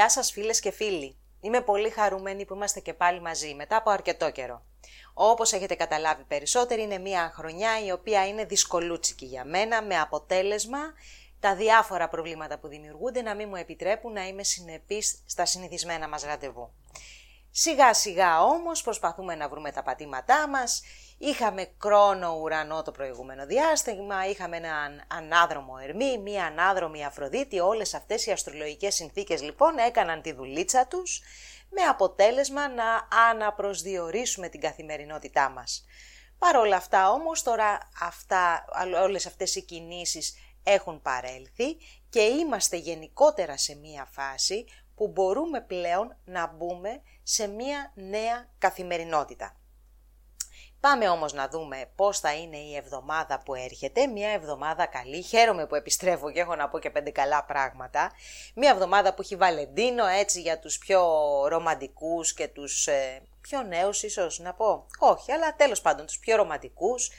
Γεια σας φίλες και φίλοι. Είμαι πολύ χαρούμενη που είμαστε και πάλι μαζί μετά από αρκετό καιρό. Όπως έχετε καταλάβει περισσότεροι είναι μια χρονιά η οποία είναι δυσκολούτσικη για μένα με αποτέλεσμα τα διάφορα προβλήματα που δημιουργούνται να μην μου επιτρέπουν να είμαι συνεπής στα συνηθισμένα μας ραντεβού. Σιγά σιγά όμως προσπαθούμε να βρούμε τα πατήματά μας, είχαμε κρόνο ουρανό το προηγούμενο διάστημα, είχαμε έναν ανάδρομο Ερμή, μία ανάδρομη Αφροδίτη, όλες αυτές οι αστρολογικές συνθήκες λοιπόν έκαναν τη δουλίτσα τους με αποτέλεσμα να αναπροσδιορίσουμε την καθημερινότητά μας. Παρ' όλα αυτά όμως τώρα αυτά, όλες αυτές οι κινήσεις έχουν παρέλθει και είμαστε γενικότερα σε μία φάση που μπορούμε πλέον να μπούμε σε μία νέα καθημερινότητα. Πάμε όμως να δούμε πώς θα είναι η εβδομάδα που έρχεται. Μια εβδομάδα καλή. Χαίρομαι που επιστρέφω και έχω να πω και πέντε καλά πράγματα. Μια εβδομάδα που έχει Βαλεντίνο έτσι για τους πιο ρομαντικούς και τους ε, πιο νέους ίσως να πω. Όχι, αλλά τέλος πάντων τους πιο ρομαντικούς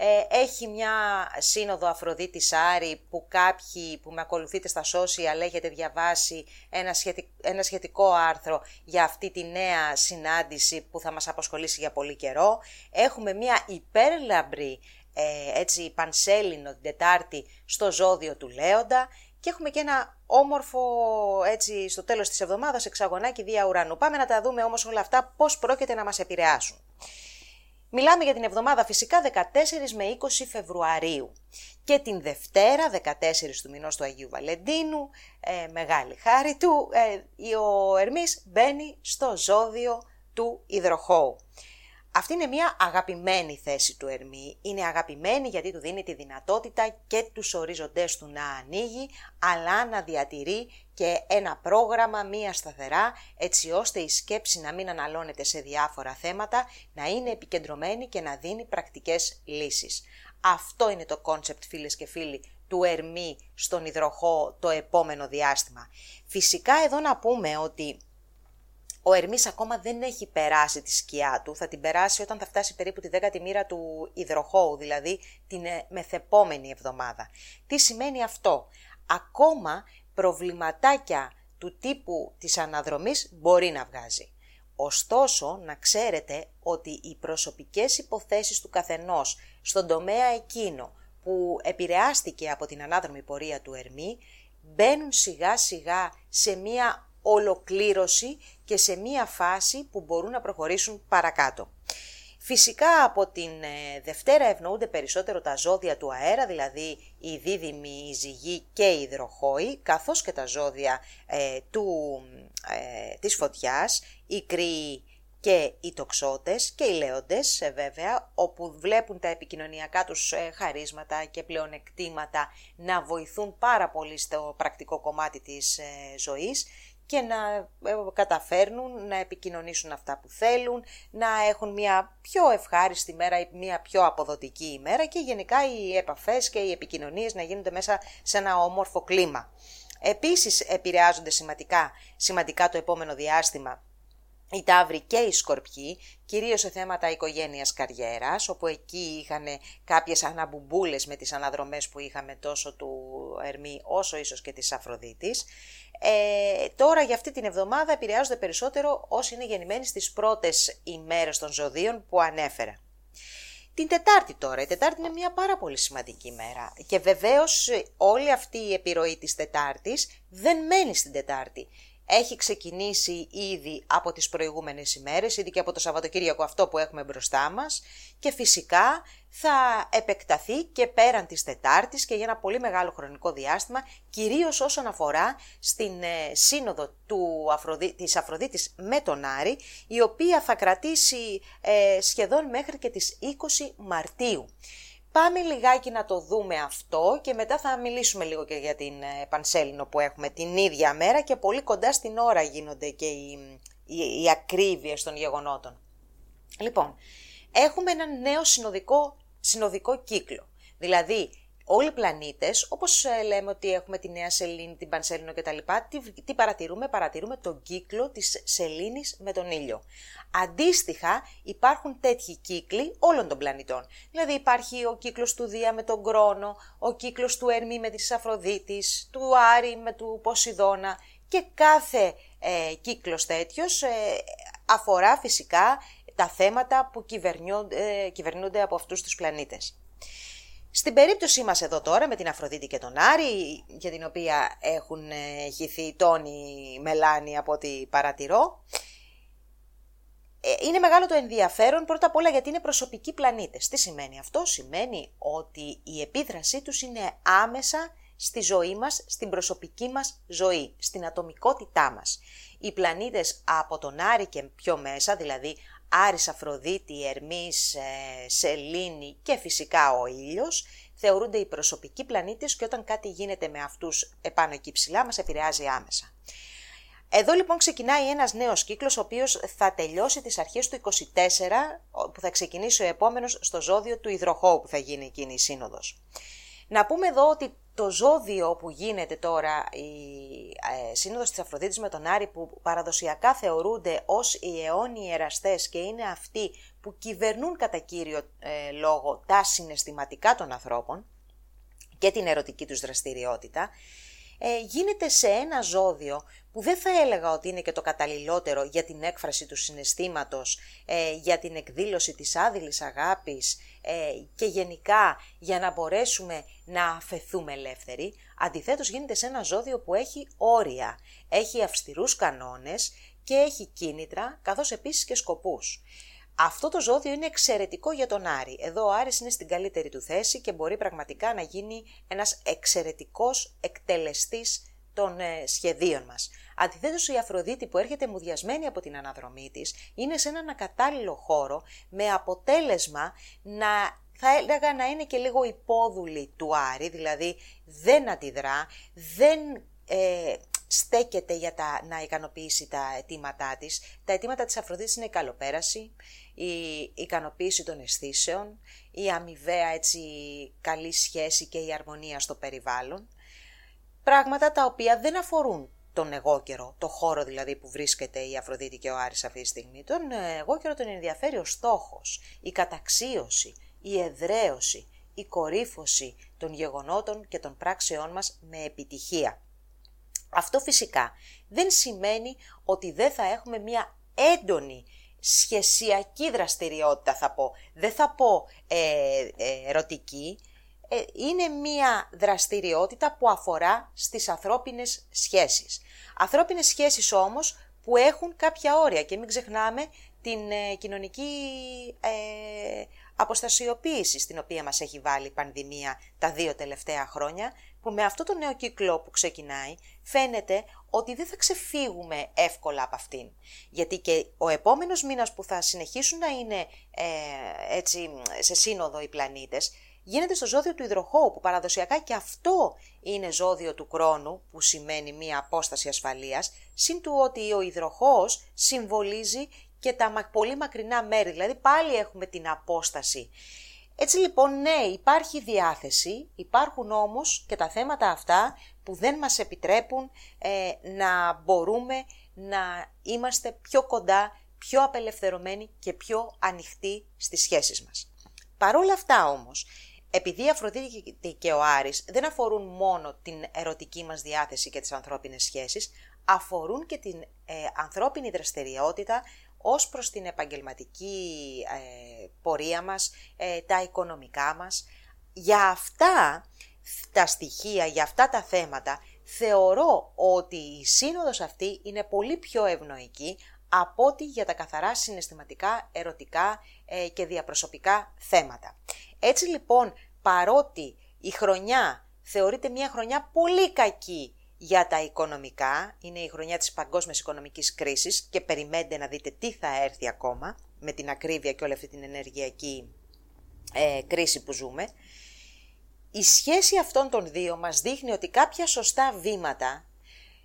ε, έχει μια σύνοδο Αφροδίτη Άρη που κάποιοι που με ακολουθείτε στα social έχετε διαβάσει ένα, ένα σχετικό άρθρο για αυτή τη νέα συνάντηση που θα μας απασχολήσει για πολύ καιρό. Έχουμε μια υπέρλαμπρη ε, έτσι πανσέλινο την Τετάρτη στο ζώδιο του Λέοντα και έχουμε και ένα όμορφο έτσι στο τέλος της εβδομάδας εξαγωνάκι δια ουρανού. Πάμε να τα δούμε όμως όλα αυτά πώς πρόκειται να μας επηρεάσουν. Μιλάμε για την εβδομάδα φυσικά 14 με 20 Φεβρουαρίου και την Δευτέρα 14 του μηνός του Αγίου Βαλεντίνου, ε, μεγάλη χάρη του, ε, ο Ερμής μπαίνει στο ζώδιο του Ιδροχώου. Αυτή είναι μια αγαπημένη θέση του Ερμή. Είναι αγαπημένη γιατί του δίνει τη δυνατότητα και τους ορίζοντές του να ανοίγει, αλλά να διατηρεί και ένα πρόγραμμα, μία σταθερά, έτσι ώστε η σκέψη να μην αναλώνεται σε διάφορα θέματα, να είναι επικεντρωμένη και να δίνει πρακτικές λύσεις. Αυτό είναι το concept φίλες και φίλοι του Ερμή στον υδροχόο το επόμενο διάστημα. Φυσικά εδώ να πούμε ότι ο Ερμής ακόμα δεν έχει περάσει τη σκιά του, θα την περάσει όταν θα φτάσει περίπου τη δέκατη μοίρα του υδροχόου, δηλαδή την ε, μεθεπόμενη εβδομάδα. Τι σημαίνει αυτό; Ακόμα προβληματάκια του τύπου της αναδρομής μπορεί να βγάζει. Ωστόσο, να ξέρετε ότι οι προσωπικές υποθέσεις του καθενός στον τομέα εκείνο που επηρεάστηκε από την ανάδρομη πορεία του Ερμή, μπαίνουν σιγά σιγά σε μία ολοκλήρωση και σε μία φάση που μπορούν να προχωρήσουν παρακάτω. Φυσικά από την ε, Δευτέρα ευνοούνται περισσότερο τα ζώδια του αέρα, δηλαδή η δίδυμη, η ζυγή και η υδροχόη, καθώς και τα ζώδια ε, του, ε, της φωτιάς, οι κρύοι και οι τοξότες και οι λέοντες ε, βέβαια, όπου βλέπουν τα επικοινωνιακά τους χαρίσματα και πλεονεκτήματα να βοηθούν πάρα πολύ στο πρακτικό κομμάτι της ζωής και να ε, καταφέρνουν να επικοινωνήσουν αυτά που θέλουν, να έχουν μια πιο ευχάριστη μέρα ή μια πιο αποδοτική ημέρα και γενικά οι επαφές και οι επικοινωνίες να γίνονται μέσα σε ένα όμορφο κλίμα. Επίσης επηρεάζονται σημαντικά, σημαντικά το επόμενο διάστημα οι Ταύροι και οι Σκορπιοί, κυρίως σε θέματα οικογένειας καριέρας, όπου εκεί είχαν κάποιες αναμπουμπούλες με τις αναδρομές που είχαμε τόσο του Ερμή όσο ίσως και της Αφροδίτης. Ε, τώρα για αυτή την εβδομάδα επηρεάζονται περισσότερο όσοι είναι γεννημένοι στις πρώτες ημέρες των ζωδίων που ανέφερα. Την Τετάρτη τώρα. Η Τετάρτη είναι μια πάρα πολύ σημαντική μέρα. Και βεβαίως όλη αυτή η επιρροή της Τετάρτης δεν μένει στην Τετάρτη έχει ξεκινήσει ήδη από τις προηγούμενες ημέρες, ήδη και από το Σαββατοκύριακο αυτό που έχουμε μπροστά μας και φυσικά θα επεκταθεί και πέραν της Τετάρτης και για ένα πολύ μεγάλο χρονικό διάστημα, κυρίως όσον αφορά στην ε, σύνοδο του Αφροδί, της Αφροδίτης με τον Άρη, η οποία θα κρατήσει ε, σχεδόν μέχρι και τις 20 Μαρτίου. Πάμε λιγάκι να το δούμε αυτό και μετά θα μιλήσουμε λίγο και για την ε, Πανσέλινο που έχουμε την ίδια μέρα και πολύ κοντά στην ώρα γίνονται και οι, οι, οι ακρίβειες των γεγονότων. Λοιπόν, έχουμε ένα νέο συνοδικό, συνοδικό κύκλο. Δηλαδή, όλοι οι πλανήτες, όπως ε, λέμε ότι έχουμε τη νέα σελήνη, την πανσέλινο κτλ, τι, τι παρατηρούμε, παρατηρούμε τον κύκλο της σελήνης με τον ήλιο. Αντίστοιχα υπάρχουν τέτοιοι κύκλοι όλων των πλανητών. Δηλαδή υπάρχει ο κύκλος του Δία με τον Κρόνο, ο κύκλος του Ερμή με της Αφροδίτης, του Άρη με του Ποσειδώνα και κάθε ε, κύκλος τέτοιος ε, αφορά φυσικά τα θέματα που ε, κυβερνούνται από αυτούς τους πλανήτες. Στην περίπτωσή μας εδώ τώρα με την Αφροδίτη και τον Άρη, για την οποία έχουν ε, χυθεί τόνοι μελάνι από ό,τι παρατηρώ, ε, είναι μεγάλο το ενδιαφέρον πρώτα απ' όλα γιατί είναι προσωπικοί πλανήτες. Τι σημαίνει αυτό; Σημαίνει ότι η επίδρασή τους είναι άμεσα στη ζωή μας, στην προσωπική μας ζωή, στην ατομικότητά μας. Οι πλανήτες από τον Άρη και πιο μέσα, δηλαδή Άρης Αφροδίτη, Ερμής, ε, Σελήνη και φυσικά ο ήλιος, θεωρούνται οι προσωπικοί πλανήτες και όταν κάτι γίνεται με αυτούς επάνω εκεί ψηλά μας επηρεάζει άμεσα. Εδώ λοιπόν ξεκινάει ένας νέος κύκλος ο οποίος θα τελειώσει τις αρχές του 24 που θα ξεκινήσει ο επόμενος στο ζώδιο του υδροχώου που θα γίνει εκείνη η σύνοδος. Να πούμε εδώ ότι το ζώδιο που γίνεται τώρα, η ε, σύνοδος της Αφροδίτης με τον Άρη που παραδοσιακά θεωρούνται ως οι αιώνιοι εραστές και είναι αυτοί που κυβερνούν κατά κύριο ε, λόγο τα συναισθηματικά των ανθρώπων και την ερωτική τους δραστηριότητα, ε, γίνεται σε ένα ζώδιο που δεν θα έλεγα ότι είναι και το καταλληλότερο για την έκφραση του συναισθήματος, ε, για την εκδήλωση της άδειλης αγάπης ε, και γενικά για να μπορέσουμε να αφαιθούμε ελεύθεροι. Αντιθέτως γίνεται σε ένα ζώδιο που έχει όρια, έχει αυστηρούς κανόνες και έχει κίνητρα καθώς επίσης και σκοπούς. Αυτό το ζώδιο είναι εξαιρετικό για τον Άρη. Εδώ ο Άρης είναι στην καλύτερη του θέση και μπορεί πραγματικά να γίνει ένας εξαιρετικός εκτελεστής των ε, σχεδίων μας. Αντιθέτως η Αφροδίτη που έρχεται μουδιασμένη από την αναδρομή της είναι σε έναν ακατάλληλο χώρο με αποτέλεσμα να θα έλεγα να είναι και λίγο υπόδουλη του Άρη, δηλαδή δεν αντιδρά, δεν ε, στέκεται για τα, να ικανοποιήσει τα αιτήματά της. Τα αιτήματα της Αφροδίτης είναι η καλοπέραση, η ικανοποίηση των αισθήσεων, η αμοιβαία έτσι καλή σχέση και η αρμονία στο περιβάλλον. Πράγματα τα οποία δεν αφορούν τον εγώ καιρό, το χώρο δηλαδή που βρίσκεται η Αφροδίτη και ο Άρης αυτή τη στιγμή. Τον εγώ καιρό τον ενδιαφέρει ο στόχος, η καταξίωση, η εδραίωση, η κορύφωση των γεγονότων και των πράξεών μας με επιτυχία. Αυτό φυσικά δεν σημαίνει ότι δεν θα έχουμε μια έντονη σχεσιακή δραστηριότητα θα πω. Δεν θα πω ε, ε ερωτική. Ε, είναι μια δραστηριότητα που αφορά στις ανθρώπινες σχέσεις. Ανθρώπινες σχέσεις όμως που έχουν κάποια όρια και μην ξεχνάμε την ε, κοινωνική αποστασιοποίηση στην οποία μας έχει βάλει η πανδημία τα δύο τελευταία χρόνια που με αυτό το νέο κύκλο που ξεκινάει φαίνεται ότι δεν θα ξεφύγουμε εύκολα από αυτήν. Γιατί και ο επόμενος μήνας που θα συνεχίσουν να είναι ε, έτσι σε σύνοδο οι πλανήτες γίνεται στο ζώδιο του υδροχώου που παραδοσιακά και αυτό είναι ζώδιο του κρόνου που σημαίνει μία απόσταση ασφαλείας συν του ότι ο υδροχώος συμβολίζει και τα πολύ μακρινά μέρη, δηλαδή πάλι έχουμε την απόσταση. Έτσι λοιπόν ναι υπάρχει διάθεση, υπάρχουν όμως και τα θέματα αυτά που δεν μας επιτρέπουν ε, να μπορούμε να είμαστε πιο κοντά, πιο απελευθερωμένοι και πιο ανοιχτοί στις σχέσεις μας. Παρόλα αυτά όμως, επειδή η Αφροδίτη και ο Άρης δεν αφορούν μόνο την ερωτική μας διάθεση και τις ανθρώπινες σχέσεις, αφορούν και την ε, ανθρώπινη δραστηριότητα ως προς την επαγγελματική ε, πορεία μας, ε, τα οικονομικά μας. Για αυτά τα στοιχεία, για αυτά τα θέματα, θεωρώ ότι η σύνοδος αυτή είναι πολύ πιο ευνοϊκή από ότι για τα καθαρά συναισθηματικά, ερωτικά ε, και διαπροσωπικά θέματα. Έτσι λοιπόν, παρότι η χρονιά θεωρείται μια χρονιά πολύ κακή για τα οικονομικά, είναι η χρονιά της παγκόσμιας οικονομικής κρίσης και περιμένετε να δείτε τι θα έρθει ακόμα με την ακρίβεια και όλη αυτή την ενεργειακή ε, κρίση που ζούμε. Η σχέση αυτών των δύο μας δείχνει ότι κάποια σωστά βήματα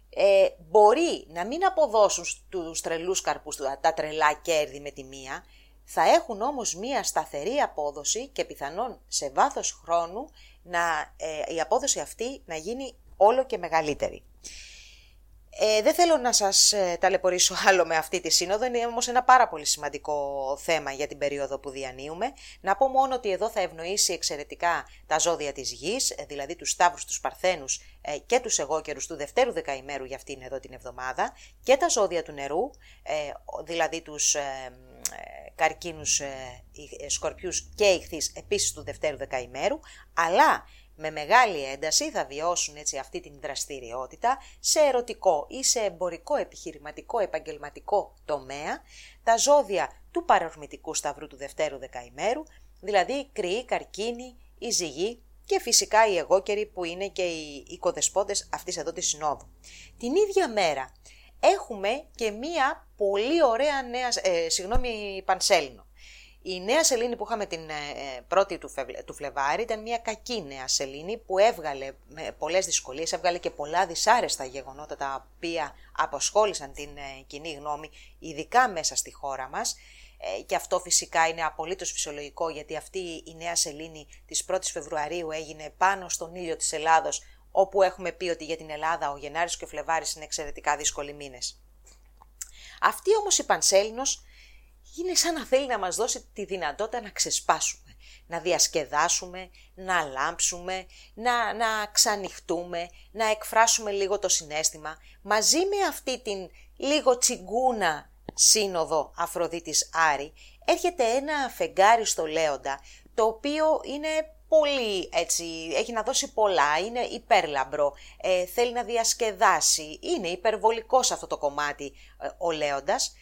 ε, μπορεί να μην αποδώσουν στους τρελούς καρπούς τα τρελά κέρδη με τη μία, θα έχουν όμως μία σταθερή απόδοση και πιθανόν σε βάθος χρόνου να, ε, η απόδοση αυτή να γίνει όλο και μεγαλύτερη. Ε, δεν θέλω να σας ε, ταλαιπωρήσω άλλο με αυτή τη σύνοδο, είναι όμως ένα πάρα πολύ σημαντικό θέμα για την περίοδο που διανύουμε. Να πω μόνο ότι εδώ θα ευνοήσει εξαιρετικά τα ζώδια της γης, ε, δηλαδή τους σταύρους, τους παρθένους ε, και τους εγώκερους του δευτέρου δεκαημέρου για αυτήν εδώ την εβδομάδα και τα ζώδια του νερού, δηλαδή τους καρκίνους, σκορπιούς και ηχθείς επίσης του δευτέρου δεκαημέρου, αλλά με μεγάλη ένταση θα βιώσουν έτσι αυτή την δραστηριότητα σε ερωτικό ή σε εμπορικό, επιχειρηματικό, επαγγελματικό τομέα, τα ζώδια του παρορμητικού σταυρού του δευτέρου δεκαημέρου, δηλαδή η κρυή, καρκίνη, η ζυγή και φυσικά οι εγώκεροι που είναι και οι οικοδεσπότες αυτής εδώ της συνόδου. Την ίδια μέρα έχουμε και μία πολύ ωραία νέα, ε, συγγνώμη, πανσέλινο. Η νέα σελήνη που είχαμε την ε, ε, πρώτη του, του Φλεβάρη ήταν μια κακή νέα σελήνη που έβγαλε με πολλές δυσκολίες, έβγαλε και πολλά δυσάρεστα γεγονότα τα οποία αποσχόλησαν την ε, κοινή γνώμη, ειδικά μέσα στη χώρα μας. Και αυτό φυσικά είναι απολύτως φυσιολογικό γιατί αυτή η νέα σελήνη της 1ης Φεβρουαρίου έγινε πάνω στον ήλιο της Ελλάδος όπου έχουμε πει ότι για την Ελλάδα ο Γενάρης και ο Φλεβάρης είναι εξαιρετικά δύσκολοι μήνες. Αυτή όμως η Πανσέλινος είναι σαν να θέλει να μας δώσει τη δυνατότητα να ξεσπάσουμε, να διασκεδάσουμε, να λάμψουμε, να, να ξανοιχτούμε, να εκφράσουμε λίγο το συνέστημα, μαζί με αυτή την λίγο τσιγκούνα σύνοδο Αφροδίτης Άρη, έρχεται ένα φεγγάρι στο Λέοντα, το οποίο είναι πολύ έτσι, έχει να δώσει πολλά, είναι υπέρλαμπρο, ε, θέλει να διασκεδάσει, είναι υπερβολικός σε αυτό το κομμάτι ε, ο Λέοντας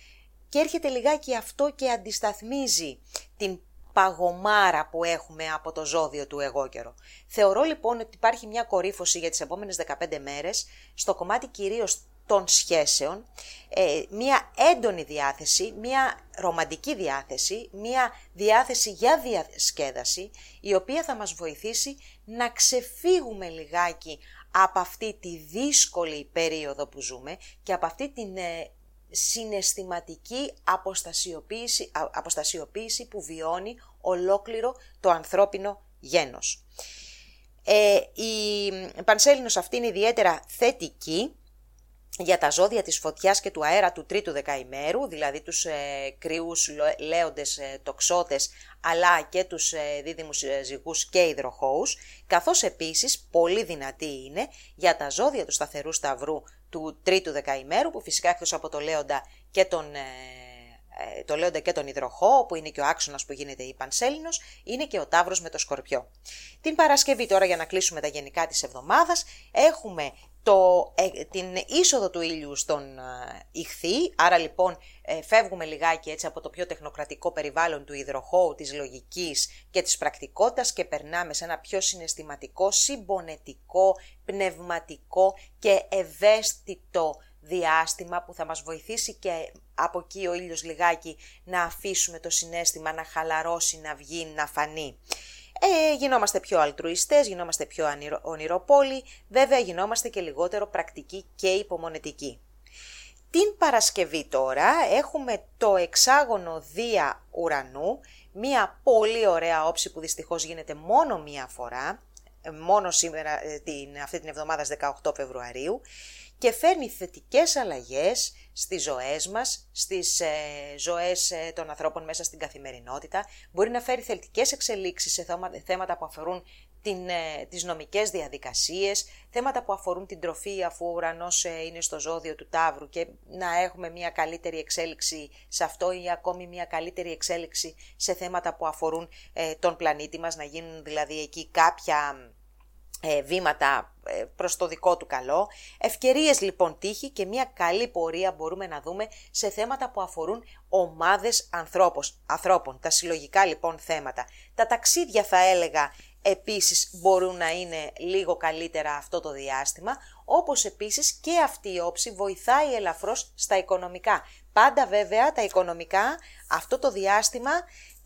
και έρχεται λιγάκι αυτό και αντισταθμίζει την παγωμάρα που έχουμε από το ζώδιο του εγώ καιρο. Θεωρώ λοιπόν ότι υπάρχει μια κορύφωση για τις επόμενες 15 μέρες στο κομμάτι κυρίως των σχέσεων, ε, μια έντονη διάθεση, μια ρομαντική διάθεση, μια διάθεση για διασκέδαση, η οποία θα μας βοηθήσει να ξεφύγουμε λιγάκι από αυτή τη δύσκολη περίοδο που ζούμε και από αυτή την ε, συναισθηματική αποστασιοποίηση, αποστασιοποίηση που βιώνει ολόκληρο το ανθρώπινο γένος. Ε, η Πανσέλινος αυτή είναι ιδιαίτερα θετική για τα ζώδια της φωτιάς και του αέρα του τρίτου δεκαημέρου, δηλαδή τους ε, κρυούς λέοντες ε, τοξότες, αλλά και τους ε, δίδυμους ε, ζυγούς και υδροχώους, καθώς επίσης πολύ δυνατή είναι για τα ζώδια του σταθερού σταυρού του τρίτου δεκαημέρου, που φυσικά εκτός από το λέοντα και τον, ε, ε, το λέοντα και τον υδροχό, που είναι και ο άξονας που γίνεται η πανσέλινος, είναι και ο τάβρος με το σκορπιό. Την Παρασκευή τώρα για να κλείσουμε τα γενικά της εβδομάδας, έχουμε το, ε, την είσοδο του ήλιου στον ε, ηχθή, άρα λοιπόν ε, φεύγουμε λιγάκι έτσι από το πιο τεχνοκρατικό περιβάλλον του υδροχώου, της λογικής και της πρακτικότητας και περνάμε σε ένα πιο συναισθηματικό, συμπονετικό, πνευματικό και ευαίσθητο διάστημα που θα μας βοηθήσει και από εκεί ο ήλιος λιγάκι να αφήσουμε το συνέστημα να χαλαρώσει, να βγει, να φανεί. Ε, γινόμαστε πιο αλτρουιστές, γινόμαστε πιο ονειροπόλοι, βέβαια γινόμαστε και λιγότερο πρακτικοί και υπομονετικοί. Την Παρασκευή τώρα έχουμε το εξάγωνο Δία Ουρανού, μία πολύ ωραία όψη που δυστυχώς γίνεται μόνο μία φορά, ε, μόνο σήμερα ε, την, αυτή την εβδομάδα 18 Φεβρουαρίου και φέρνει θετικές αλλαγές στις ζωές μας, στις ε, ζωές ε, των ανθρώπων μέσα στην καθημερινότητα. Μπορεί να φέρει θετικές εξελίξεις σε θέματα που αφορούν την, ε, τις νομικές διαδικασίες, θέματα που αφορούν την τροφή αφού ο ουρανός ε, είναι στο ζώδιο του Ταύρου και να έχουμε μια καλύτερη εξέλιξη σε αυτό ή ακόμη μια καλύτερη εξέλιξη σε θέματα που αφορούν τον πλανήτη μας, να γίνουν δηλαδή εκεί κάποια ε, βήματα ε, προς το δικό του καλό. Ευκαιρίες λοιπόν τύχη και μια καλή πορεία μπορούμε να δούμε σε θέματα που αφορούν ομάδες ανθρώπων, τα συλλογικά λοιπόν θέματα. Τα ταξίδια θα έλεγα επίσης μπορούν να είναι λίγο καλύτερα αυτό το διάστημα, όπως επίσης και αυτή η όψη βοηθάει ελαφρώς στα οικονομικά. Πάντα βέβαια τα οικονομικά αυτό το διάστημα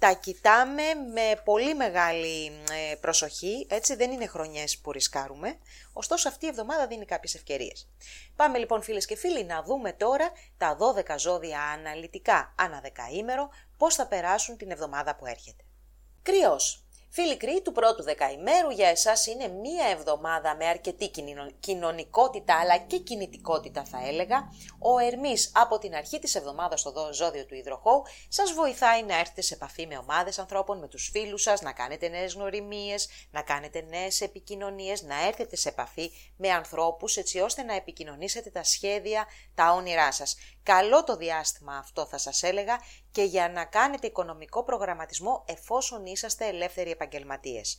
τα κοιτάμε με πολύ μεγάλη ε, προσοχή, έτσι δεν είναι χρονιές που ρισκάρουμε, ωστόσο αυτή η εβδομάδα δίνει κάποιες ευκαιρίες. Πάμε λοιπόν φίλες και φίλοι να δούμε τώρα τα 12 ζώδια αναλυτικά ανά δεκαήμερο πώς θα περάσουν την εβδομάδα που έρχεται. Κρυός. Φίλοι κρύοι του πρώτου δεκαημέρου για εσάς είναι μία εβδομάδα με αρκετή κοινωνικότητα αλλά και κινητικότητα θα έλεγα. Ο Ερμής από την αρχή της εβδομάδας στο ζώδιο του υδροχώου σας βοηθάει να έρθετε σε επαφή με ομάδες ανθρώπων, με τους φίλους σας, να κάνετε νέες γνωριμίες, να κάνετε νέες επικοινωνίες, να έρθετε σε επαφή με ανθρώπους έτσι ώστε να επικοινωνήσετε τα σχέδια, τα όνειρά σας. Καλό το διάστημα αυτό θα σας έλεγα και για να κάνετε οικονομικό προγραμματισμό εφόσον είσαστε ελεύθεροι επαγγελματίες.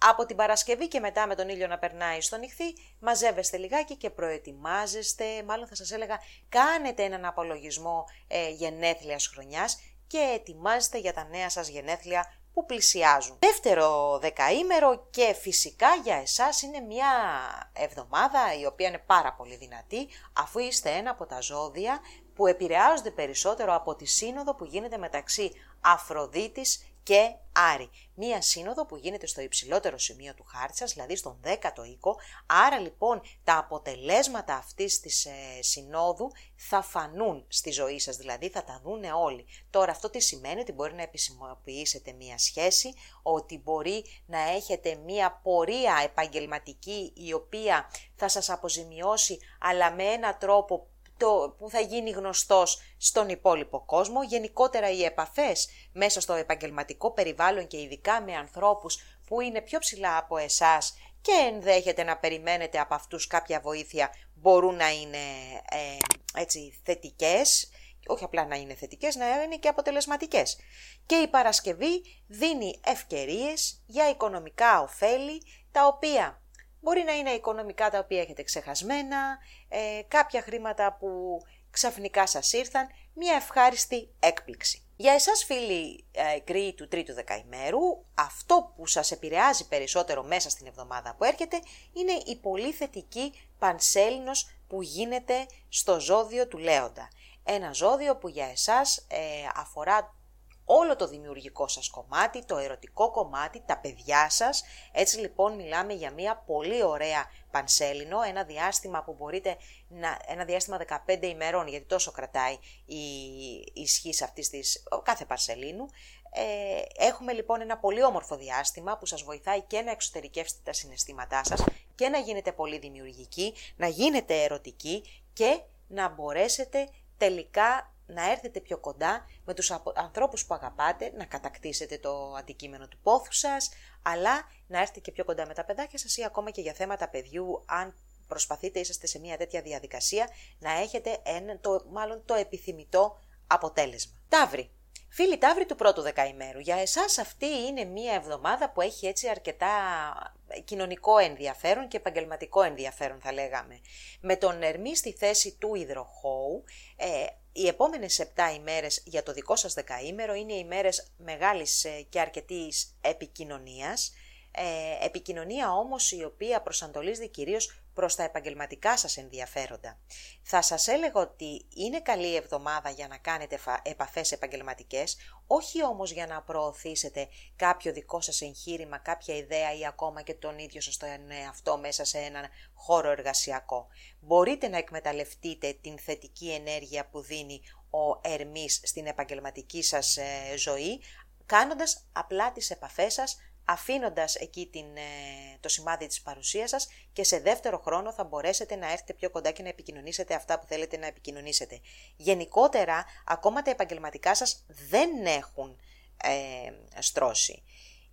Από την Παρασκευή και μετά με τον ήλιο να περνάει στο νυχθή, μαζεύεστε λιγάκι και προετοιμάζεστε, μάλλον θα σας έλεγα, κάνετε έναν απολογισμό ε, γενέθλιας χρονιάς και ετοιμάζεστε για τα νέα σας γενέθλια που πλησιάζουν. Δεύτερο δεκαήμερο και φυσικά για εσάς είναι μια εβδομάδα η οποία είναι πάρα πολύ δυνατή αφού είστε ένα από τα ζώδια που επηρεάζονται περισσότερο από τη σύνοδο που γίνεται μεταξύ Αφροδίτης και Άρη. Μία σύνοδο που γίνεται στο υψηλότερο σημείο του χάρτη σας, δηλαδή στον 10ο οίκο, άρα λοιπόν τα αποτελέσματα αυτής της ε, συνόδου θα φανούν στη ζωή σας, δηλαδή θα τα δούνε όλοι. Τώρα αυτό τι σημαίνει ότι μπορεί να επισημοποιήσετε μία σχέση, ότι μπορεί να έχετε μία πορεία επαγγελματική η οποία θα σας αποζημιώσει αλλά με ένα τρόπο το, που θα γίνει γνωστός στον υπόλοιπο κόσμο, γενικότερα οι επαφές μέσα στο επαγγελματικό περιβάλλον και ειδικά με ανθρώπους που είναι πιο ψηλά από εσάς και ενδέχεται να περιμένετε από αυτούς κάποια βοήθεια μπορούν να είναι ε, έτσι θετικές, όχι απλά να είναι θετικές, να είναι και αποτελεσματικές. Και η Παρασκευή δίνει ευκαιρίες για οικονομικά ωφέλη, τα οποία Μπορεί να είναι οικονομικά τα οποία έχετε ξεχασμένα, ε, κάποια χρήματα που ξαφνικά σας ήρθαν, μια ευχάριστη έκπληξη. Για εσάς φίλοι ε, του τρίτου δεκαημέρου, αυτό που σας επηρεάζει περισσότερο μέσα στην εβδομάδα που έρχεται είναι η πολύ θετική πανσέλινος που γίνεται στο ζώδιο του Λέοντα. Ένα ζώδιο που για εσάς ε, αφορά όλο το δημιουργικό σας κομμάτι, το ερωτικό κομμάτι, τα παιδιά σας. Έτσι λοιπόν μιλάμε για μια πολύ ωραία πανσέλινο, ένα διάστημα που μπορείτε να, ένα διάστημα 15 ημερών, γιατί τόσο κρατάει η ισχύ αυτής της, κάθε πανσελίνου. Ε, έχουμε λοιπόν ένα πολύ όμορφο διάστημα που σας βοηθάει και να εξωτερικεύσετε τα συναισθήματά σας και να γίνετε πολύ δημιουργικοί, να γίνετε ερωτικοί και να μπορέσετε τελικά να έρθετε πιο κοντά με τους ανθρώπους που αγαπάτε, να κατακτήσετε το αντικείμενο του πόθου σας, αλλά να έρθετε και πιο κοντά με τα παιδάκια σας ή ακόμα και για θέματα παιδιού, αν προσπαθείτε, είσαστε σε μια τέτοια διαδικασία, να έχετε ένα, το, μάλλον το επιθυμητό αποτέλεσμα. Ταύρι. Φίλοι Ταύρι του πρώτου δεκαημέρου, για εσάς αυτή είναι μια εβδομάδα που έχει έτσι αρκετά κοινωνικό ενδιαφέρον και επαγγελματικό ενδιαφέρον θα λέγαμε. Με τον Ερμή στη θέση του υδροχώου, ε, οι επόμενες 7 ημέρες για το δικό σας δεκαήμερο είναι οι ημέρες μεγάλης ε, και αρκετής επικοινωνίας, ε, επικοινωνία όμως η οποία προσανατολίζεται κυρίως προς τα επαγγελματικά σας ενδιαφέροντα. Θα σας έλεγα ότι είναι καλή εβδομάδα για να κάνετε επαφές επαγγελματικές, όχι όμως για να προωθήσετε κάποιο δικό σας εγχείρημα, κάποια ιδέα ή ακόμα και τον ίδιο σας το αυτό μέσα σε έναν χώρο εργασιακό. Μπορείτε να εκμεταλλευτείτε την θετική ενέργεια που δίνει ο Ερμής στην επαγγελματική σας ε, ζωή, κάνοντας απλά τις επαφές σας αφήνοντας εκεί την, ε, το σημάδι της παρουσίας σας και σε δεύτερο χρόνο θα μπορέσετε να έρθετε πιο κοντά και να επικοινωνήσετε αυτά που θέλετε να επικοινωνήσετε. Γενικότερα, ακόμα τα επαγγελματικά σας δεν έχουν ε, στρώσει.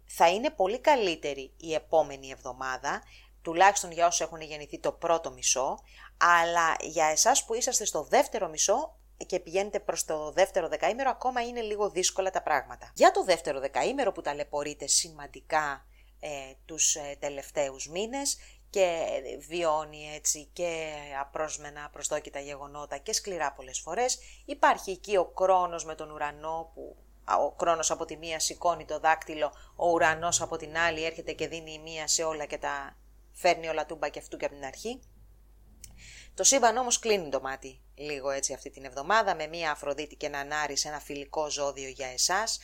Θα είναι πολύ καλύτερη η επόμενη εβδομάδα, τουλάχιστον για όσους έχουν γεννηθεί το πρώτο μισό, αλλά για εσάς που είσαστε στο δεύτερο μισό και πηγαίνετε προς το δεύτερο δεκαήμερο, ακόμα είναι λίγο δύσκολα τα πράγματα. Για το δεύτερο δεκαήμερο που ταλαιπωρείτε σημαντικά ε, τους ε, τελευταίους μήνες και βιώνει έτσι και απρόσμενα προσδόκητα γεγονότα και σκληρά πολλές φορές, υπάρχει εκεί ο κρόνος με τον ουρανό που ο κρόνος από τη μία σηκώνει το δάκτυλο, ο ουρανός από την άλλη έρχεται και δίνει η μία σε όλα και τα φέρνει όλα τούμπα και αυτού και από την αρχή. Το σύμπαν όμως κλείνει το μάτι λίγο έτσι αυτή την εβδομάδα με μία Αφροδίτη και έναν Άρη σε ένα φιλικό ζώδιο για εσάς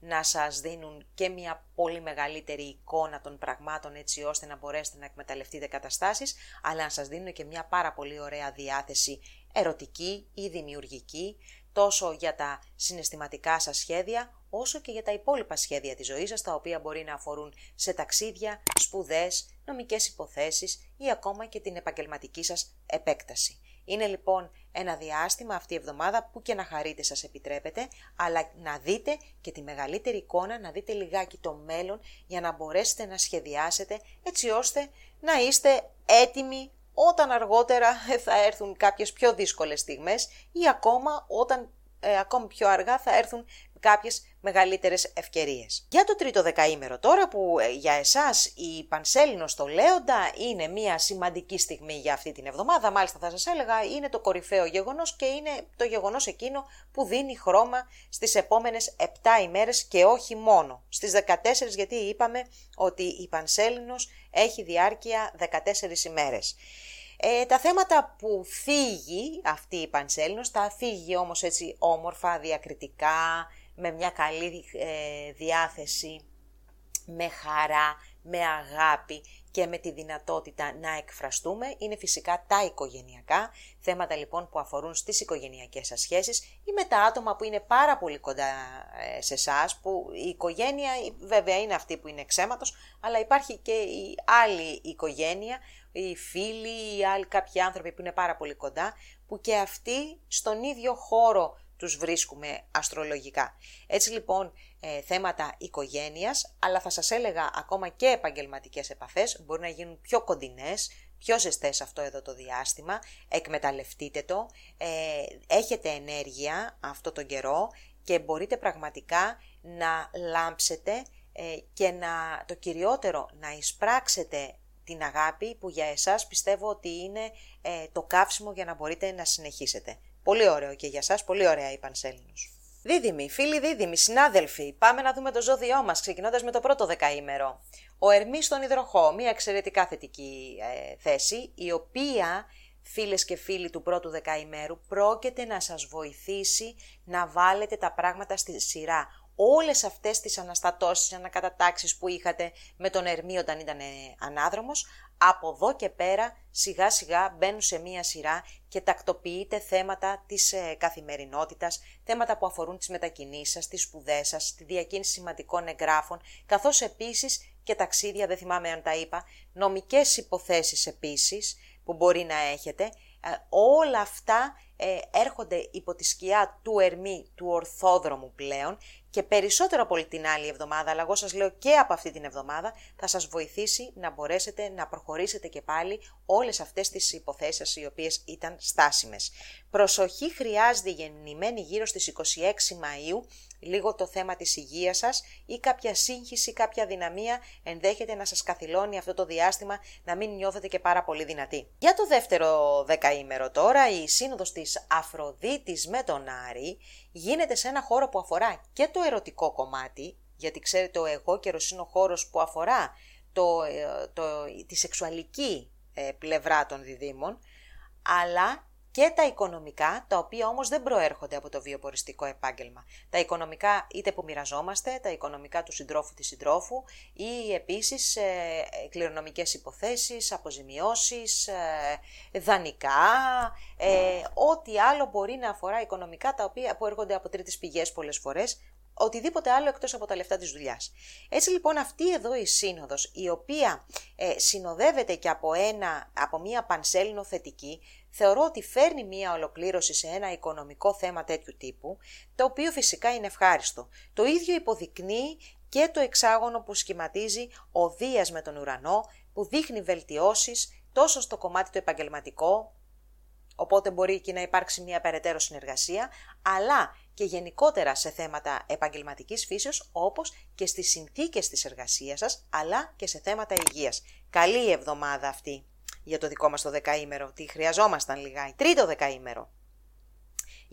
να σας δίνουν και μια πολύ μεγαλύτερη εικόνα των πραγμάτων έτσι ώστε να μπορέσετε να εκμεταλλευτείτε καταστάσεις αλλά να σας δίνουν και μια πάρα πολύ ωραία διάθεση ερωτική ή δημιουργική τόσο για τα συναισθηματικά σας σχέδια, όσο και για τα υπόλοιπα σχέδια της ζωής σας, τα οποία μπορεί να αφορούν σε ταξίδια, σπουδές, νομικές υποθέσεις ή ακόμα και την επαγγελματική σας επέκταση. Είναι λοιπόν ένα διάστημα αυτή η εβδομάδα που και να χαρείτε σας επιτρέπετε, αλλά να δείτε και τη μεγαλύτερη εικόνα, να δείτε λιγάκι το μέλλον για να μπορέσετε να σχεδιάσετε έτσι ώστε να είστε έτοιμοι όταν αργότερα θα έρθουν κάποιες πιο δύσκολες στιγμές ή ακόμα όταν ε, ακόμη πιο αργά θα έρθουν κάποιες μεγαλύτερες ευκαιρίες. Για το τρίτο δεκαήμερο τώρα που ε, για εσάς η Πανσέλινο στο Λέοντα είναι μια σημαντική στιγμή για αυτή την εβδομάδα, μάλιστα θα σας έλεγα είναι το κορυφαίο γεγονός και είναι το γεγονός εκείνο που δίνει χρώμα στις επόμενες 7 ημέρες και όχι μόνο. Στις 14 γιατί είπαμε ότι η Πανσέλινος έχει διάρκεια 14 ημέρες. Ε, τα θέματα που θίγει αυτή η Πανσέλινος, τα θίγει όμως έτσι όμορφα, διακριτικά, με μια καλή ε, διάθεση, με χαρά, με αγάπη και με τη δυνατότητα να εκφραστούμε. Είναι φυσικά τα οικογενειακά, θέματα λοιπόν που αφορούν στις οικογενειακές σας σχέσεις ή με τα άτομα που είναι πάρα πολύ κοντά ε, σε εσάς, που η οικογένεια βέβαια είναι αυτή που είναι ξέματος, αλλά υπάρχει και η άλλη οικογένεια, οι φίλοι, οι άλλοι κάποιοι άνθρωποι που είναι πάρα πολύ κοντά, που και αυτοί στον ίδιο χώρο τους βρίσκουμε αστρολογικά. Έτσι λοιπόν ε, θέματα οικογένειας, αλλά θα σας έλεγα ακόμα και επαγγελματικές επαφές, μπορεί να γίνουν πιο κοντινές, πιο ζεστές αυτό εδώ το διάστημα, εκμεταλλευτείτε το, ε, έχετε ενέργεια αυτό τον καιρό και μπορείτε πραγματικά να λάμψετε ε, και να, το κυριότερο να εισπράξετε την αγάπη που για εσάς πιστεύω ότι είναι το καύσιμο για να μπορείτε να συνεχίσετε. Πολύ ωραίο και για σας, πολύ ωραία η Πανσέλινος. Δίδυμοι, φίλοι δίδυμοι, συνάδελφοι, πάμε να δούμε το ζώδιό μας, ξεκινώντας με το πρώτο δεκαήμερο. Ο Ερμής στον Ιδροχό, μια εξαιρετικά θετική ε, θέση, η οποία, φίλες και φίλοι του πρώτου δεκαήμερου, πρόκειται να σας βοηθήσει να βάλετε τα πράγματα στη σειρά. Όλες αυτές τις αναστατώσεις, ανακατατάξεις που είχατε με τον Ερμή όταν ήταν ε, ανάδρομος, από εδώ και πέρα σιγά σιγά μπαίνουν σε μία σειρά και τακτοποιείτε θέματα της ε, καθημερινότητας, θέματα που αφορούν τις μετακινήσεις σας, τις σπουδές σας, τη διακίνηση σημαντικών εγγράφων, καθώς επίσης και ταξίδια, δεν θυμάμαι αν τα είπα, νομικές υποθέσεις επίσης που μπορεί να έχετε, ε, όλα αυτά ε, έρχονται υπό τη σκιά του Ερμή, του ορθόδρομου πλέον και περισσότερο από όλη την άλλη εβδομάδα, αλλά εγώ σας λέω και από αυτή την εβδομάδα, θα σας βοηθήσει να μπορέσετε να προχωρήσετε και πάλι όλες αυτές τις υποθέσεις οι οποίες ήταν στάσιμες. Προσοχή χρειάζεται γεννημένη γύρω στις 26 Μαΐου, λίγο το θέμα της υγείας σας ή κάποια σύγχυση, κάποια δυναμία ενδέχεται να σας καθυλώνει αυτό το διάστημα να μην νιώθετε και πάρα πολύ δυνατοί. Για το δεύτερο δεκαήμερο τώρα, η σύνοδος της Αφροδίτης με τον Άρη γίνεται σε ένα χώρο που αφορά και το ερωτικό κομμάτι, γιατί ξέρετε ο εγώ καιρος είναι ο χώρος που αφορά το, ε, το, τη σεξουαλική ε, πλευρά των διδήμων, αλλά και τα οικονομικά, τα οποία όμως δεν προέρχονται από το βιοποριστικό επάγγελμα. Τα οικονομικά είτε που μοιραζόμαστε, τα οικονομικά του συντρόφου της συντρόφου ή επίσης ε, κληρονομικές υποθέσεις, αποζημιώσεις, ε, δανεικά, ε, ό,τι άλλο μπορεί να αφορά οικονομικά τα οποία που έρχονται από τρίτες πηγές πολλές φορές, οτιδήποτε άλλο εκτός από τα λεφτά της δουλειάς. Έτσι λοιπόν αυτή εδώ η σύνοδος, η οποία ε, συνοδεύεται και από, ένα, από μία πανσέλινο θετική, θεωρώ ότι φέρνει μία ολοκλήρωση σε ένα οικονομικό θέμα τέτοιου τύπου, το οποίο φυσικά είναι ευχάριστο. Το ίδιο υποδεικνύει και το εξάγωνο που σχηματίζει ο Δίας με τον ουρανό, που δείχνει βελτιώσεις τόσο στο κομμάτι το επαγγελματικό, οπότε μπορεί εκεί να υπάρξει μια περαιτέρω συνεργασία, αλλά και γενικότερα σε θέματα επαγγελματικής φύσεως, όπως και στις συνθήκες της εργασίας σας, αλλά και σε θέματα υγείας. Καλή εβδομάδα αυτή για το δικό μας το δεκαήμερο, τι χρειαζόμασταν λιγάκι. Τρίτο δεκαήμερο.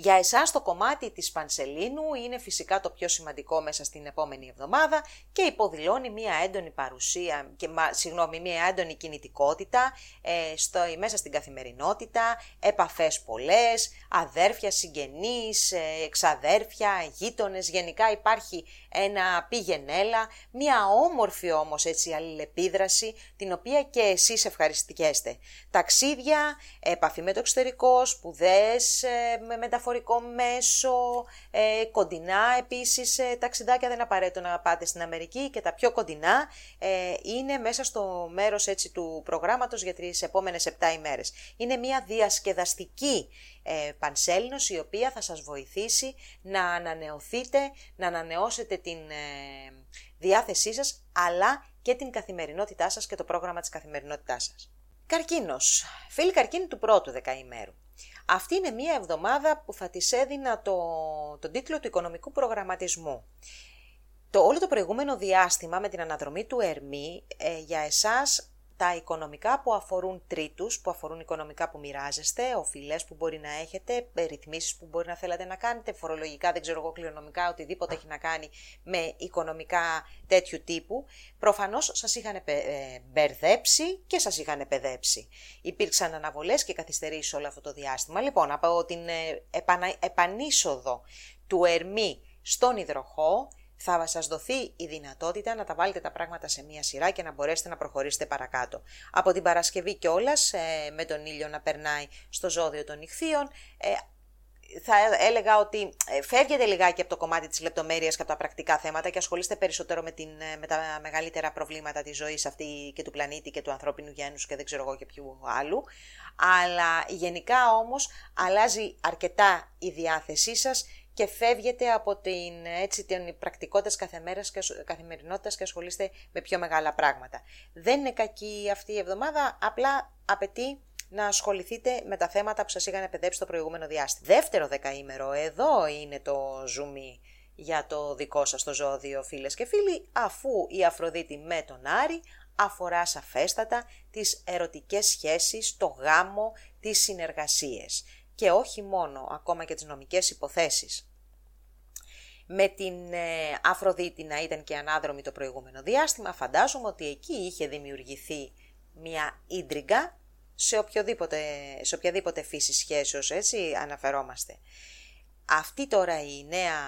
Για εσάς το κομμάτι της Πανσελίνου είναι φυσικά το πιο σημαντικό μέσα στην επόμενη εβδομάδα και υποδηλώνει μια έντονη παρουσία, και, συγγνώμη, μια έντονη κινητικότητα ε, στο, μέσα στην καθημερινότητα, επαφές πολλές, αδέρφια, συγγενείς, ε, εξαδέρφια, γείτονες, γενικά υπάρχει ένα πήγαινέλα, μια όμορφη όμως έτσι αλληλεπίδραση, την οποία και εσείς ευχαριστικέστε. Ταξίδια, επαφή με το εξωτερικό, σπουδές, ε, με μεταφορές μεταφορικό μέσο, ε, κοντινά επίσης ε, ταξιδάκια, δεν απαραίτητο να πάτε στην Αμερική και τα πιο κοντινά ε, είναι μέσα στο μέρος έτσι του προγράμματος για τις επόμενες 7 ημέρες. Είναι μια διασκεδαστική ε, πανσέλινος η οποία θα σας βοηθήσει να ανανεωθείτε, να ανανεώσετε την ε, διάθεσή σας αλλά και την καθημερινότητά σας και το πρόγραμμα της καθημερινότητάς σας. Καρκίνος. Φίλοι καρκίνοι του πρώτου δεκαημέρου. Αυτή είναι μία εβδομάδα που θα της έδινα το, τον τίτλο του οικονομικού προγραμματισμού. Το όλο το προηγούμενο διάστημα με την αναδρομή του Ερμή ε, για εσάς τα οικονομικά που αφορούν τρίτους, που αφορούν οικονομικά που μοιράζεστε, οφειλές που μπορεί να έχετε, ρυθμίσεις που μπορεί να θέλατε να κάνετε, φορολογικά, δεν ξέρω εγώ, κληρονομικά, οτιδήποτε έχει να κάνει με οικονομικά τέτοιου τύπου, προφανώς σας είχαν ε, μπερδέψει και σας είχαν παιδέψει. Υπήρξαν αναβολές και καθυστερήσεις όλο αυτό το διάστημα. Λοιπόν, από την ε, επανείσοδο του Ερμή στον υδροχό, θα σας δοθεί η δυνατότητα να τα βάλετε τα πράγματα σε μία σειρά και να μπορέσετε να προχωρήσετε παρακάτω. Από την Παρασκευή κιόλας, ε, με τον ήλιο να περνάει στο ζώδιο των νυχθείων, ε, θα έλεγα ότι ε, φεύγετε λιγάκι από το κομμάτι της λεπτομέρειας και από τα πρακτικά θέματα και ασχολείστε περισσότερο με, την, με τα μεγαλύτερα προβλήματα της ζωής αυτή και του πλανήτη και του ανθρώπινου γένους και δεν ξέρω εγώ και ποιου άλλου. Αλλά γενικά όμως αλλάζει αρκετά η διάθεσή σας και φεύγετε από την, έτσι, την πρακτικότητας κάθε μέρας και καθημερινότητας και ασχολείστε με πιο μεγάλα πράγματα. Δεν είναι κακή αυτή η εβδομάδα, απλά απαιτεί να ασχοληθείτε με τα θέματα που σας είχαν επενδέψει το προηγούμενο διάστημα. Δεύτερο δεκαήμερο, εδώ είναι το ζουμί για το δικό σας το ζώδιο φίλες και φίλοι, αφού η Αφροδίτη με τον Άρη αφορά σαφέστατα τις ερωτικές σχέσεις, το γάμο, τις συνεργασίες και όχι μόνο ακόμα και τις νομικές υποθέσεις με την ε, Αφροδίτη να ήταν και ανάδρομη το προηγούμενο διάστημα, φαντάζομαι ότι εκεί είχε δημιουργηθεί μια ίντριγκα σε, οποιοδήποτε, σε οποιαδήποτε φύση σχέσεως, έτσι αναφερόμαστε. Αυτή τώρα η νέα,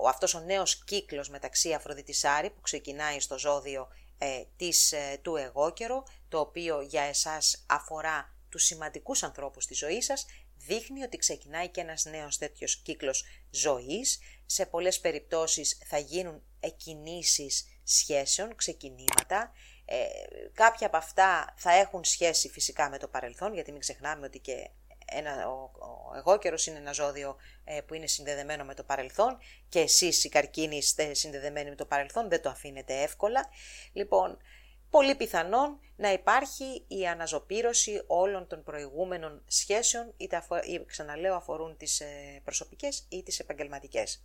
ο, αυτός ο νέος κύκλος μεταξύ Αφροδίτης Άρη που ξεκινάει στο ζώδιο ε, της, ε, του εγώ καιρο, το οποίο για εσάς αφορά τους σημαντικούς ανθρώπους της ζωής σας, δείχνει ότι ξεκινάει και ένας νέος τέτοιος κύκλος ζωής. Σε πολλές περιπτώσεις θα γίνουν εκκινήσεις σχέσεων, ξεκινήματα. Ε, κάποια από αυτά θα έχουν σχέση φυσικά με το παρελθόν, γιατί μην ξεχνάμε ότι και ένα, ο, ο εγώ καιρος είναι ένα ζώδιο ε, που είναι συνδεδεμένο με το παρελθόν και εσείς οι καρκίνοι είστε συνδεδεμένοι με το παρελθόν, δεν το αφήνετε εύκολα. Λοιπόν, πολύ πιθανόν να υπάρχει η αναζωπήρωση όλων των προηγούμενων σχέσεων, είτε ξαναλέω αφορούν τις ε, προσωπικές ή τις επαγγελματικές.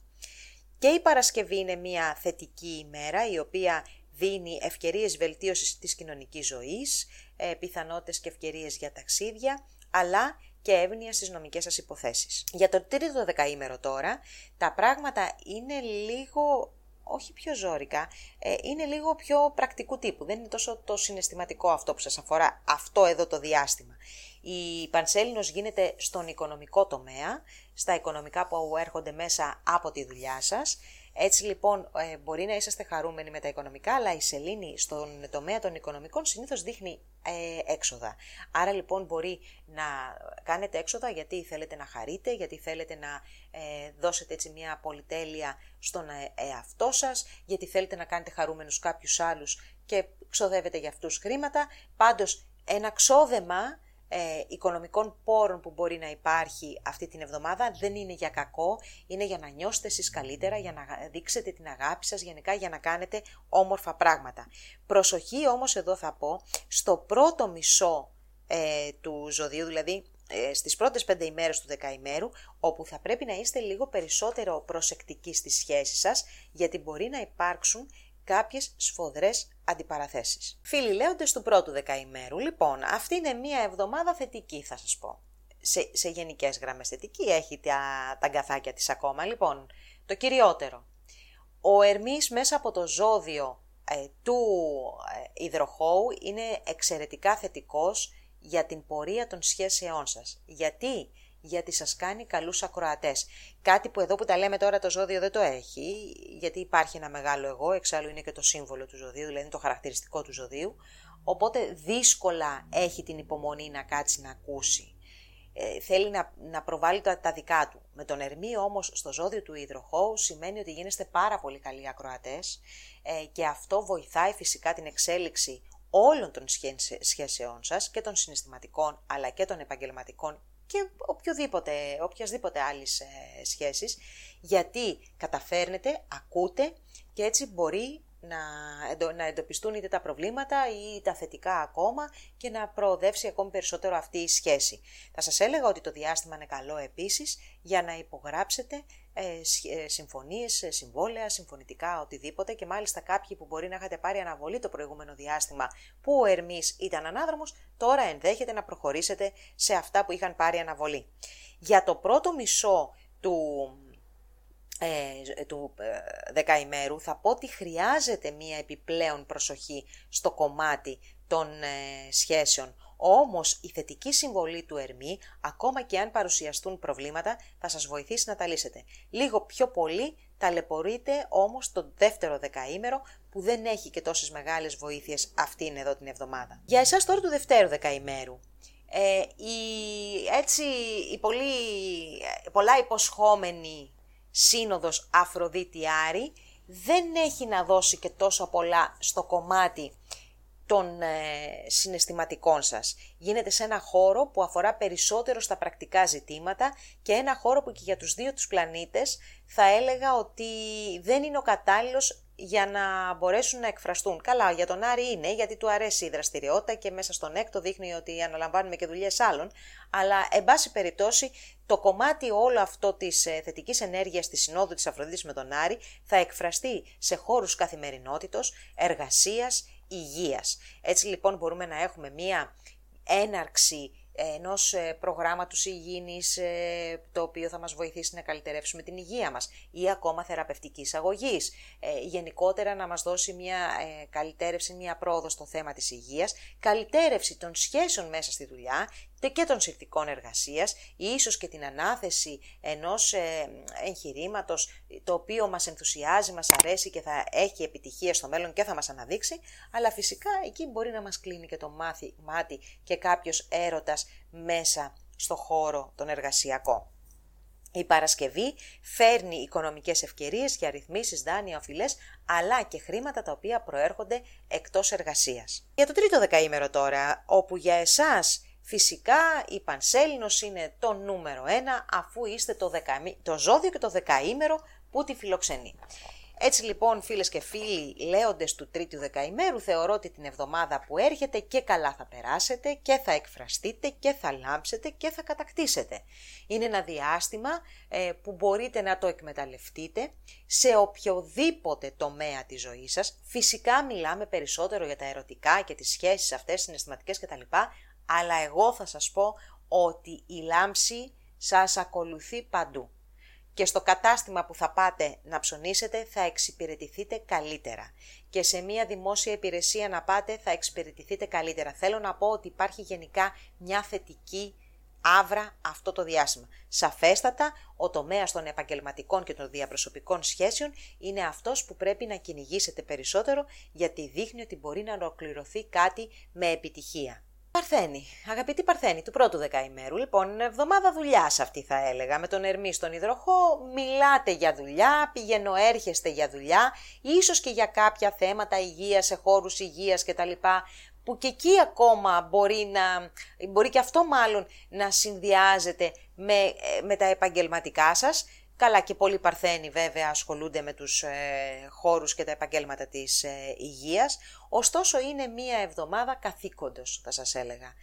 Και η Παρασκευή είναι μια θετική ημέρα η οποία δίνει ευκαιρίες βελτίωσης της κοινωνικής ζωής, ε, πιθανότητες και ευκαιρίες για ταξίδια, αλλά και εύνοια στις νομικές σας υποθέσεις. Για το τρίτο δεκαήμερο τώρα, τα πράγματα είναι λίγο όχι πιο ζώρικα, ε, είναι λίγο πιο πρακτικού τύπου. Δεν είναι τόσο το συναισθηματικό αυτό που σας αφορά αυτό εδώ το διάστημα. Η Πανσέλινος γίνεται στον οικονομικό τομέα, στα οικονομικά που έρχονται μέσα από τη δουλειά σας έτσι λοιπόν ε, μπορεί να είσαστε χαρούμενοι με τα οικονομικά, αλλά η σελήνη στον τομέα των οικονομικών συνήθως δείχνει ε, έξοδα. Άρα λοιπόν μπορεί να κάνετε έξοδα γιατί θέλετε να χαρείτε, γιατί θέλετε να ε, δώσετε έτσι μια πολυτέλεια στον εαυτό σας, γιατί θέλετε να κάνετε χαρούμενους κάποιους άλλους και ξοδεύετε για αυτούς χρήματα. Πάντως ένα ξόδεμα ε, οικονομικών πόρων που μπορεί να υπάρχει αυτή την εβδομάδα δεν είναι για κακό, είναι για να νιώσετε εσείς καλύτερα, για να δείξετε την αγάπη σας, γενικά για να κάνετε όμορφα πράγματα. Προσοχή όμως εδώ θα πω, στο πρώτο μισό ε, του ζωδίου, δηλαδή ε, στις πρώτες πέντε ημέρες του δεκαημέρου, όπου θα πρέπει να είστε λίγο περισσότερο προσεκτικοί στις σχέσεις σας, γιατί μπορεί να υπάρξουν κάποιες σφοδρές αντιπαραθέσεις. Φίλοι λέοντες του πρώτου δεκαημέρου, λοιπόν, αυτή είναι μία εβδομάδα θετική θα σας πω. Σε, σε γενικές γραμμές θετική, έχει τα, τα αγκαθάκια της ακόμα. Λοιπόν, το κυριότερο. Ο Ερμής μέσα από το ζώδιο ε, του ε, υδροχώου είναι εξαιρετικά θετικός για την πορεία των σχέσεών σας. Γιατί; Γιατί σας κάνει καλούς ακροατές. Κάτι που εδώ που τα λέμε τώρα το ζώδιο δεν το έχει, γιατί υπάρχει ένα μεγάλο εγώ, εξάλλου είναι και το σύμβολο του ζωδίου, δηλαδή το χαρακτηριστικό του ζωδίου, οπότε δύσκολα έχει την υπομονή να κάτσει να ακούσει. ε, θέλει να, να προβάλλει τα, τα δικά του. Με τον Ερμή όμως στο ζώδιο του υδροχώου σημαίνει ότι γίνεστε πάρα πολύ καλοί ακροατές ε, και αυτό βοηθάει φυσικά την εξέλιξη όλων των σχέσεών σας και των συναισθηματικών αλλά και των επαγγελματικών και οποιοδήποτε, οποιασδήποτε άλλης ε, σχέσης, γιατί καταφέρνετε, ακούτε και έτσι μπορεί να, να εντοπιστούν είτε τα προβλήματα ή τα θετικά ακόμα και να προοδεύσει ακόμη περισσότερο αυτή η σχέση. Θα σας έλεγα ότι το διάστημα είναι καλό επίσης για να υπογράψετε ε, ε συμφωνίες, ε, συμβόλαια, συμφωνητικά, οτιδήποτε και μάλιστα κάποιοι που μπορεί να είχατε πάρει αναβολή το προηγούμενο διάστημα που ο Ερμής ήταν ανάδρομος, τώρα ενδέχεται να προχωρήσετε σε αυτά που είχαν πάρει αναβολή. Για το πρώτο μισό του ε, του ε, δεκαημέρου θα πω ότι χρειάζεται μία επιπλέον προσοχή στο κομμάτι των ε, σχέσεων. Όμως η θετική συμβολή του Ερμή, ακόμα και αν παρουσιαστούν προβλήματα, θα σας βοηθήσει να τα λύσετε. Λίγο πιο πολύ ταλαιπωρείτε όμως το δεύτερο δεκαήμερο που δεν έχει και τόσες μεγάλες βοήθειες αυτήν εδώ την εβδομάδα. Για εσάς τώρα του δευτέρου δεκαημέρου. Ε, η, έτσι, η πολύ, πολλά υποσχόμενη σύνοδος Αφροδίτη Άρη δεν έχει να δώσει και τόσο πολλά στο κομμάτι των ε, συναισθηματικών σας. Γίνεται σε ένα χώρο που αφορά περισσότερο στα πρακτικά ζητήματα και ένα χώρο που και για τους δύο τους πλανήτες θα έλεγα ότι δεν είναι ο κατάλληλος για να μπορέσουν να εκφραστούν. Καλά, για τον Άρη είναι, γιατί του αρέσει η δραστηριότητα και μέσα στον έκτο δείχνει ότι αναλαμβάνουμε και δουλειές άλλων. Αλλά, εν πάση περιπτώσει, το κομμάτι όλο αυτό της ε, θετικής ενέργειας της Συνόδου της Αφροδίτης με τον Άρη θα εκφραστεί σε χώρους καθημερινότητος, εργασίας, υγείας. Έτσι λοιπόν μπορούμε να έχουμε μία έναρξη ενός ε, προγράμματος υγιεινής ε, το οποίο θα μας βοηθήσει να καλυτερεύσουμε την υγεία μας ή ακόμα θεραπευτικής αγωγής. Ε, γενικότερα να μας δώσει μια καλυτέρευση, μια πρόοδο στο θέμα της υγείας, καλυτέρευση των σχέσεων μέσα στη δουλειά και των συνθηκών εργασίας ή ίσως και την ανάθεση ενός ε, εγχειρήματος το οποίο μας ενθουσιάζει, μας αρέσει και θα έχει επιτυχία στο μέλλον και θα μας αναδείξει, αλλά φυσικά εκεί μπορεί να μας κλείνει και το μάθη, μάτι και κάποιος έρωτας μέσα στο χώρο τον εργασιακό. Η Παρασκευή φέρνει οικονομικές ευκαιρίες για ρυθμίσεις, δάνεια, οφειλές, αλλά και χρήματα τα οποία προέρχονται εκτός εργασίας. Για το τρίτο δεκαήμερο τώρα, όπου για εσάς Φυσικά η Πανσέλινος είναι το νούμερο ένα αφού είστε το, δεκαμή, το ζώδιο και το δεκαήμερο που τη φιλοξενεί. Έτσι λοιπόν φίλες και φίλοι λέοντες του τρίτου δεκαημέρου θεωρώ ότι την εβδομάδα που έρχεται και καλά θα περάσετε και θα εκφραστείτε και θα λάμψετε και θα κατακτήσετε. Είναι ένα διάστημα ε, που μπορείτε να το εκμεταλλευτείτε σε οποιοδήποτε τομέα της ζωής σας. Φυσικά μιλάμε περισσότερο για τα ερωτικά και τις σχέσεις αυτές συναισθηματικές κτλ αλλά εγώ θα σας πω ότι η λάμψη σας ακολουθεί παντού. Και στο κατάστημα που θα πάτε να ψωνίσετε θα εξυπηρετηθείτε καλύτερα. Και σε μια δημόσια υπηρεσία να πάτε θα εξυπηρετηθείτε καλύτερα. Θέλω να πω ότι υπάρχει γενικά μια θετική άβρα αυτό το διάστημα. Σαφέστατα, ο τομέας των επαγγελματικών και των διαπροσωπικών σχέσεων είναι αυτός που πρέπει να κυνηγήσετε περισσότερο γιατί δείχνει ότι μπορεί να ολοκληρωθεί κάτι με επιτυχία. Παρθένη, αγαπητή Παρθένη του πρώτου δεκαημέρου. Λοιπόν, εβδομάδα δουλειάς αυτή θα έλεγα. Με τον Ερμή στον υδροχό, μιλάτε για δουλειά, πηγαίνω έρχεστε για δουλειά, ίσως και για κάποια θέματα υγείας σε χώρους υγείας κτλ. Που και εκεί ακόμα μπορεί, να, μπορεί και αυτό μάλλον να συνδυάζεται με, ε, με τα επαγγελματικά σας. Καλά και πολλοί Παρθένοι βέβαια ασχολούνται με τους ε, χώρους και τα επαγγέλματα της ε, υγείας, ωστόσο είναι μία εβδομάδα καθήκοντος θα σας έλεγα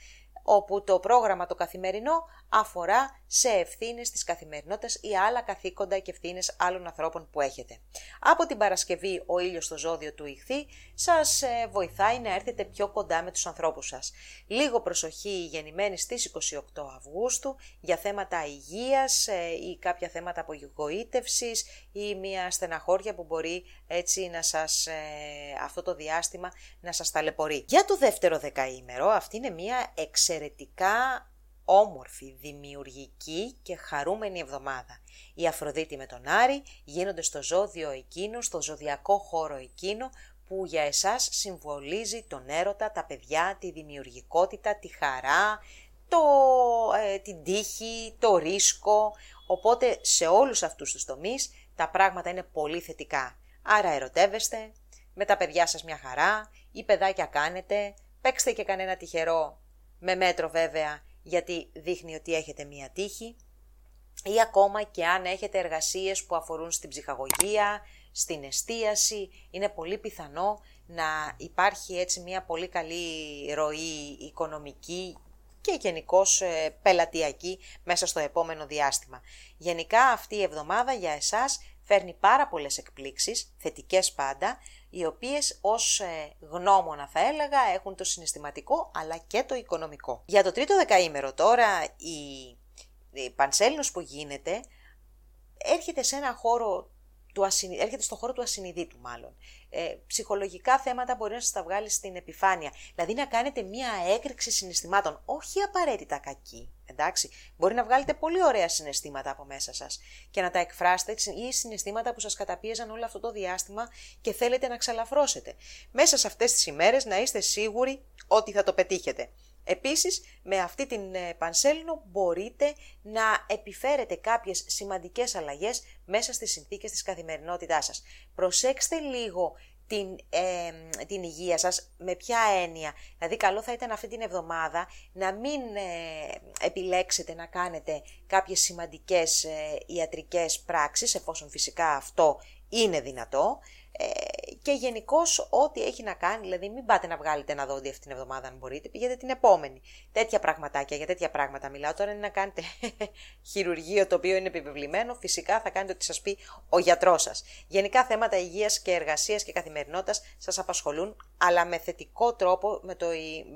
όπου το πρόγραμμα το καθημερινό αφορά σε ευθύνες της καθημερινότητας ή άλλα καθήκοντα και ευθύνες άλλων ανθρώπων που έχετε. Από την Παρασκευή ο ήλιος στο ζώδιο του ηχθή σας ε, βοηθάει να έρθετε πιο κοντά με τους ανθρώπους σας. Λίγο προσοχή γεννημένη στις 28 Αυγούστου για θέματα υγείας ε, ή κάποια θέματα απογοήτευσης ή μια στεναχώρια που μπορεί έτσι να σας, ε, αυτό το διάστημα να σας ταλαιπωρεί. Για το δεύτερο δεκαήμερο αυτή είναι μια εξαιρετικά όμορφη, δημιουργική και χαρούμενη εβδομάδα. Η Αφροδίτη με τον Άρη γίνονται στο ζώδιο εκείνο, στο ζωδιακό χώρο εκείνο που για εσάς συμβολίζει τον έρωτα, τα παιδιά, τη δημιουργικότητα, τη χαρά, το, ε, την τύχη, το ρίσκο. Οπότε σε όλους αυτούς τους τομείς τα πράγματα είναι πολύ θετικά. Άρα ερωτεύεστε, με τα παιδιά σας μια χαρά, ή παιδάκια κάνετε, παίξτε και κανένα τυχερό, με μέτρο βέβαια, γιατί δείχνει ότι έχετε μία τύχη, ή ακόμα και αν έχετε εργασίες που αφορούν στην ψυχαγωγία, στην εστίαση, είναι πολύ πιθανό να υπάρχει έτσι μια πολύ καλή ροή οικονομική και γενικώς ε, πελατειακή μέσα στο επόμενο διάστημα. Γενικά αυτή η εβδομάδα για εσάς φέρνει πάρα πολλές εκπλήξεις, θετικές πάντα, οι οποίες ως ε, γνώμονα θα έλεγα έχουν το συναισθηματικό αλλά και το οικονομικό. Για το τρίτο δεκαήμερο τώρα η, η πανσέλινος που γίνεται έρχεται σε ένα χώρο του έρχεται στο χώρο του ασυνειδήτου μάλλον. Ε, ψυχολογικά θέματα μπορεί να σας τα βγάλει στην επιφάνεια. Δηλαδή να κάνετε μία έκρηξη συναισθημάτων, όχι απαραίτητα κακή. Εντάξει, μπορεί να βγάλετε πολύ ωραία συναισθήματα από μέσα σας και να τα εκφράσετε ή συναισθήματα που σας καταπίεζαν όλο αυτό το διάστημα και θέλετε να ξαλαφρώσετε. Μέσα σε αυτές τις ημέρες να είστε σίγουροι ότι θα το πετύχετε. Επίσης, με αυτή την ε, πανσέλινο μπορείτε να επιφέρετε κάποιες σημαντικές αλλαγές μέσα στις συνθήκες της καθημερινότητάς σας. Προσέξτε λίγο την, την υγεία σας, με ποια έννοια. Δηλαδή καλό θα ήταν αυτή την εβδομάδα να μην ε, επιλέξετε να κάνετε κάποιες σημαντικές ε, ιατρικές πράξεις, εφόσον φυσικά αυτό είναι δυνατό, ε, και γενικώς ό,τι έχει να κάνει, δηλαδή μην πάτε να βγάλετε ένα δόντι αυτήν την εβδομάδα αν μπορείτε, πηγαίνετε την επόμενη. Τέτοια πραγματάκια, για τέτοια πράγματα μιλάω. Τώρα είναι να κάνετε χειρουργείο το οποίο είναι επιβεβλημένο, φυσικά θα κάνετε ό,τι σας πει ο γιατρός σας. Γενικά θέματα υγείας και εργασίας και καθημερινότητας σας απασχολούν, αλλά με θετικό τρόπο με, το,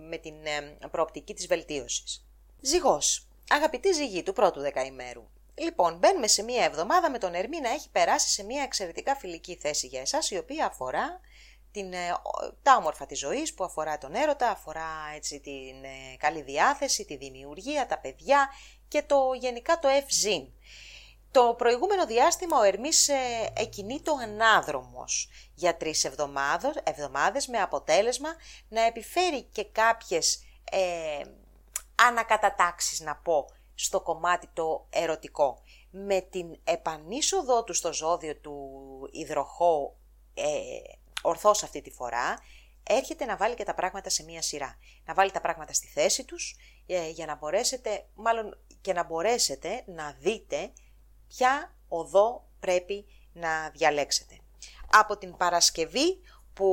με την ε, προοπτική της βελτίωσης. Ζυγός. Αγαπητή ζυγή του πρώτου δεκαημέρου. Λοιπόν, μπαίνουμε σε μία εβδομάδα με τον Ερμή να έχει περάσει σε μία εξαιρετικά φιλική θέση για εσάς, η οποία αφορά την, ε, τα όμορφα της ζωής, που αφορά τον έρωτα, αφορά έτσι την ε, καλή διάθεση, τη δημιουργία, τα παιδιά και το γενικά το ευζήν. Το προηγούμενο διάστημα ο Ερμής ε, εκινεί το ανάδρομος για τρεις εβδομάδες, εβδομάδες με αποτέλεσμα να επιφέρει και κάποιες ε, ανακατατάξεις να πω στο κομμάτι το ερωτικό. Με την επανείσοδό του στο ζώδιο του υδροχώ ε, ορθώς αυτή τη φορά, έρχεται να βάλει και τα πράγματα σε μία σειρά. Να βάλει τα πράγματα στη θέση τους, ε, για να μπορέσετε, μάλλον και να μπορέσετε να δείτε ποια οδό πρέπει να διαλέξετε. Από την Παρασκευή που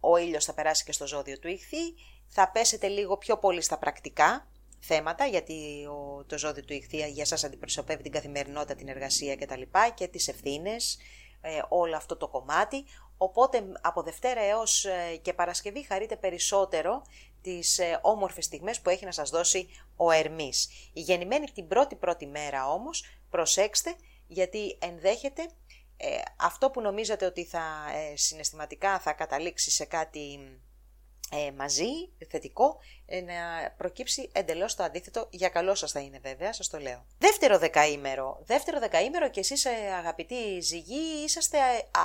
ο ήλιος θα περάσει και στο ζώδιο του ηχθή, θα πέσετε λίγο πιο πολύ στα πρακτικά, θέματα, γιατί ο, το ζώδιο του ηχθεία για σας αντιπροσωπεύει την καθημερινότητα, την εργασία κτλ. Και, και τις ευθύνες, ε, όλο αυτό το κομμάτι. Οπότε από Δευτέρα έως ε, και Παρασκευή χαρείτε περισσότερο τις ε, όμορφες στιγμές που έχει να σας δώσει ο Ερμής. Η γεννημένη την πρώτη πρώτη μέρα όμως, προσέξτε, γιατί ενδέχεται ε, αυτό που νομίζατε ότι θα συναισθηματικά θα καταλήξει σε κάτι ε, μαζί, θετικό, ε, να προκύψει εντελώς το αντίθετο, για καλό σας θα είναι βέβαια, σας το λέω. Δεύτερο δεκαήμερο, δεύτερο δεκαήμερο και εσείς ε, αγαπητοί ζυγοί είσαστε